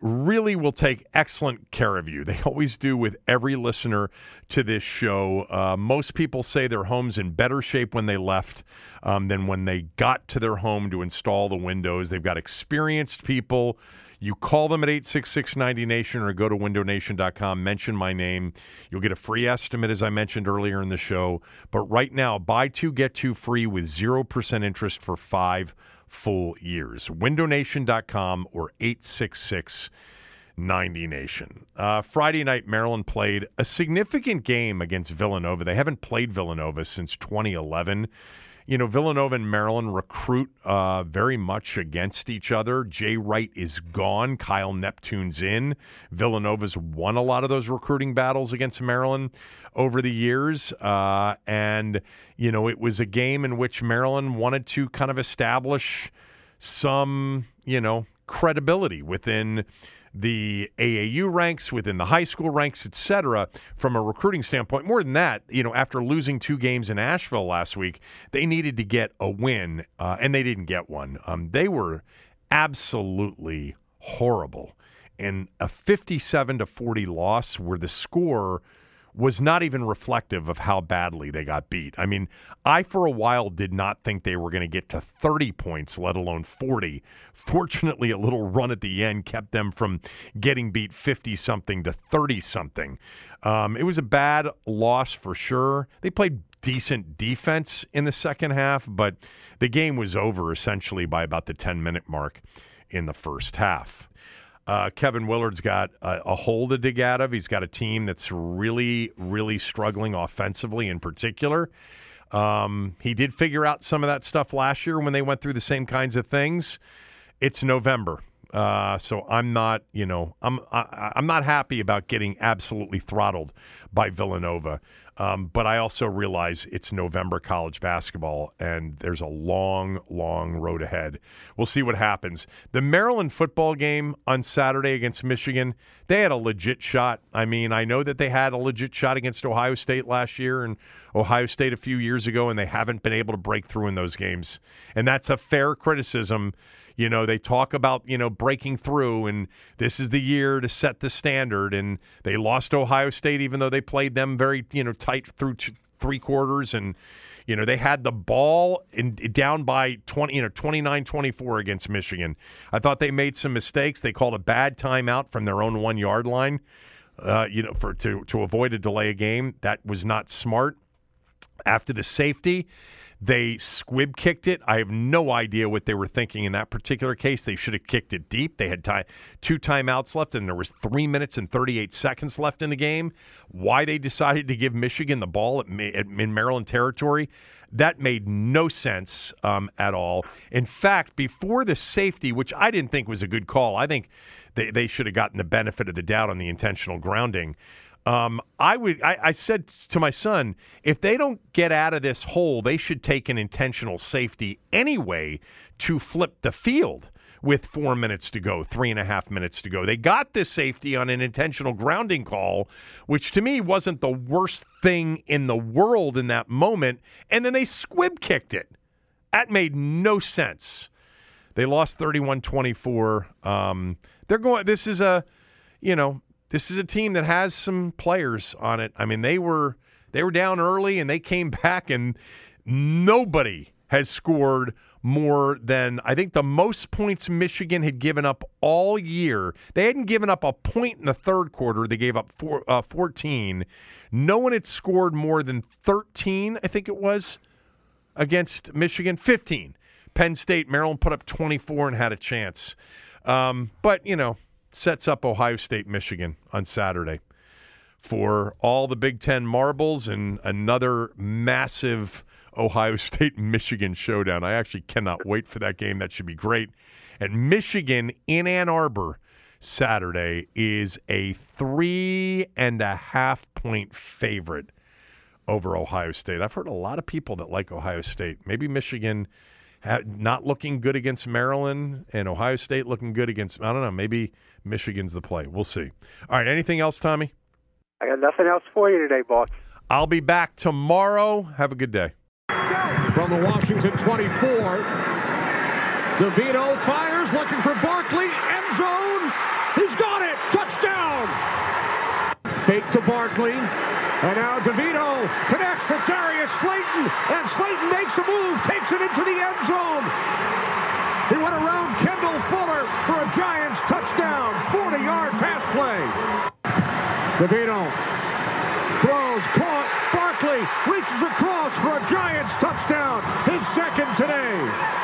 really will take excellent care of you. They always do with every listener to this show. Uh, most people say their home's in better shape when they left um, than when they got to their home to install the windows. They've got experienced people. You call them at 866 90Nation or go to windownation.com, mention my name. You'll get a free estimate, as I mentioned earlier in the show. But right now, buy two, get two free with 0% interest for five full years. Windownation.com or 866 90 Nation. Uh, Friday night, Maryland played a significant game against Villanova. They haven't played Villanova since 2011. You know, Villanova and Maryland recruit uh, very much against each other. Jay Wright is gone. Kyle Neptune's in. Villanova's won a lot of those recruiting battles against Maryland over the years. Uh, and, you know, it was a game in which Maryland wanted to kind of establish some, you know, credibility within the AAU ranks, within the high school ranks, et cetera, from a recruiting standpoint. More than that, you know, after losing two games in Asheville last week, they needed to get a win, uh, and they didn't get one. Um, they were absolutely horrible. And a 57 to 40 loss where the score was not even reflective of how badly they got beat. I mean, I for a while did not think they were going to get to 30 points, let alone 40. Fortunately, a little run at the end kept them from getting beat 50 something to 30 something. Um, it was a bad loss for sure. They played decent defense in the second half, but the game was over essentially by about the 10 minute mark in the first half. Uh, Kevin Willard's got a, a hole to dig out of. He's got a team that's really, really struggling offensively in particular. Um, he did figure out some of that stuff last year when they went through the same kinds of things. It's November. Uh, so I'm not, you know, I'm I, I'm not happy about getting absolutely throttled by Villanova. Um, but I also realize it's November college basketball, and there's a long, long road ahead. We'll see what happens. The Maryland football game on Saturday against Michigan, they had a legit shot. I mean, I know that they had a legit shot against Ohio State last year and Ohio State a few years ago, and they haven't been able to break through in those games. And that's a fair criticism you know, they talk about, you know, breaking through and this is the year to set the standard. And they lost Ohio State, even though they played them very, you know, tight through t- three quarters. And, you know, they had the ball in, down by 20, you know, 29 24 against Michigan. I thought they made some mistakes. They called a bad timeout from their own one yard line, uh, you know, for to, to avoid a delay a game. That was not smart. After the safety, they squib kicked it. I have no idea what they were thinking in that particular case. They should have kicked it deep. They had time, two timeouts left, and there was three minutes and 38 seconds left in the game. Why they decided to give Michigan the ball at, at, in Maryland territory, that made no sense um, at all. In fact, before the safety, which I didn't think was a good call, I think they, they should have gotten the benefit of the doubt on the intentional grounding. Um, I would. I, I, said to my son, if they don't get out of this hole, they should take an intentional safety anyway to flip the field with four minutes to go, three and a half minutes to go. They got this safety on an intentional grounding call, which to me wasn't the worst thing in the world in that moment. And then they squib kicked it. That made no sense. They lost 31 24. Um, they're going, this is a, you know, this is a team that has some players on it. I mean, they were they were down early and they came back and nobody has scored more than I think the most points Michigan had given up all year. They hadn't given up a point in the third quarter. They gave up four, uh, 14. No one had scored more than 13, I think it was, against Michigan. 15. Penn State, Maryland put up 24 and had a chance. Um, but, you know, sets up Ohio State, Michigan on Saturday for all the Big Ten marbles and another massive Ohio State Michigan showdown. I actually cannot wait for that game. That should be great. And Michigan in Ann Arbor Saturday is a three and a half point favorite over Ohio State. I've heard a lot of people that like Ohio State. Maybe Michigan not looking good against Maryland and Ohio State looking good against, I don't know, maybe Michigan's the play. We'll see. All right, anything else, Tommy? I got nothing else for you today, boss. I'll be back tomorrow. Have a good day. From the Washington 24, DeVito fires, looking for Barkley, end zone. He's got it. Touchdown. Fake to Barkley. And now DeVito connects with Darius Slayton, and Slayton makes a move, takes it into the end zone. He went around Kendall Fuller for a Giants touchdown, 40-yard pass play. DeVito throws, caught, Barkley reaches across for a Giants touchdown, his second today.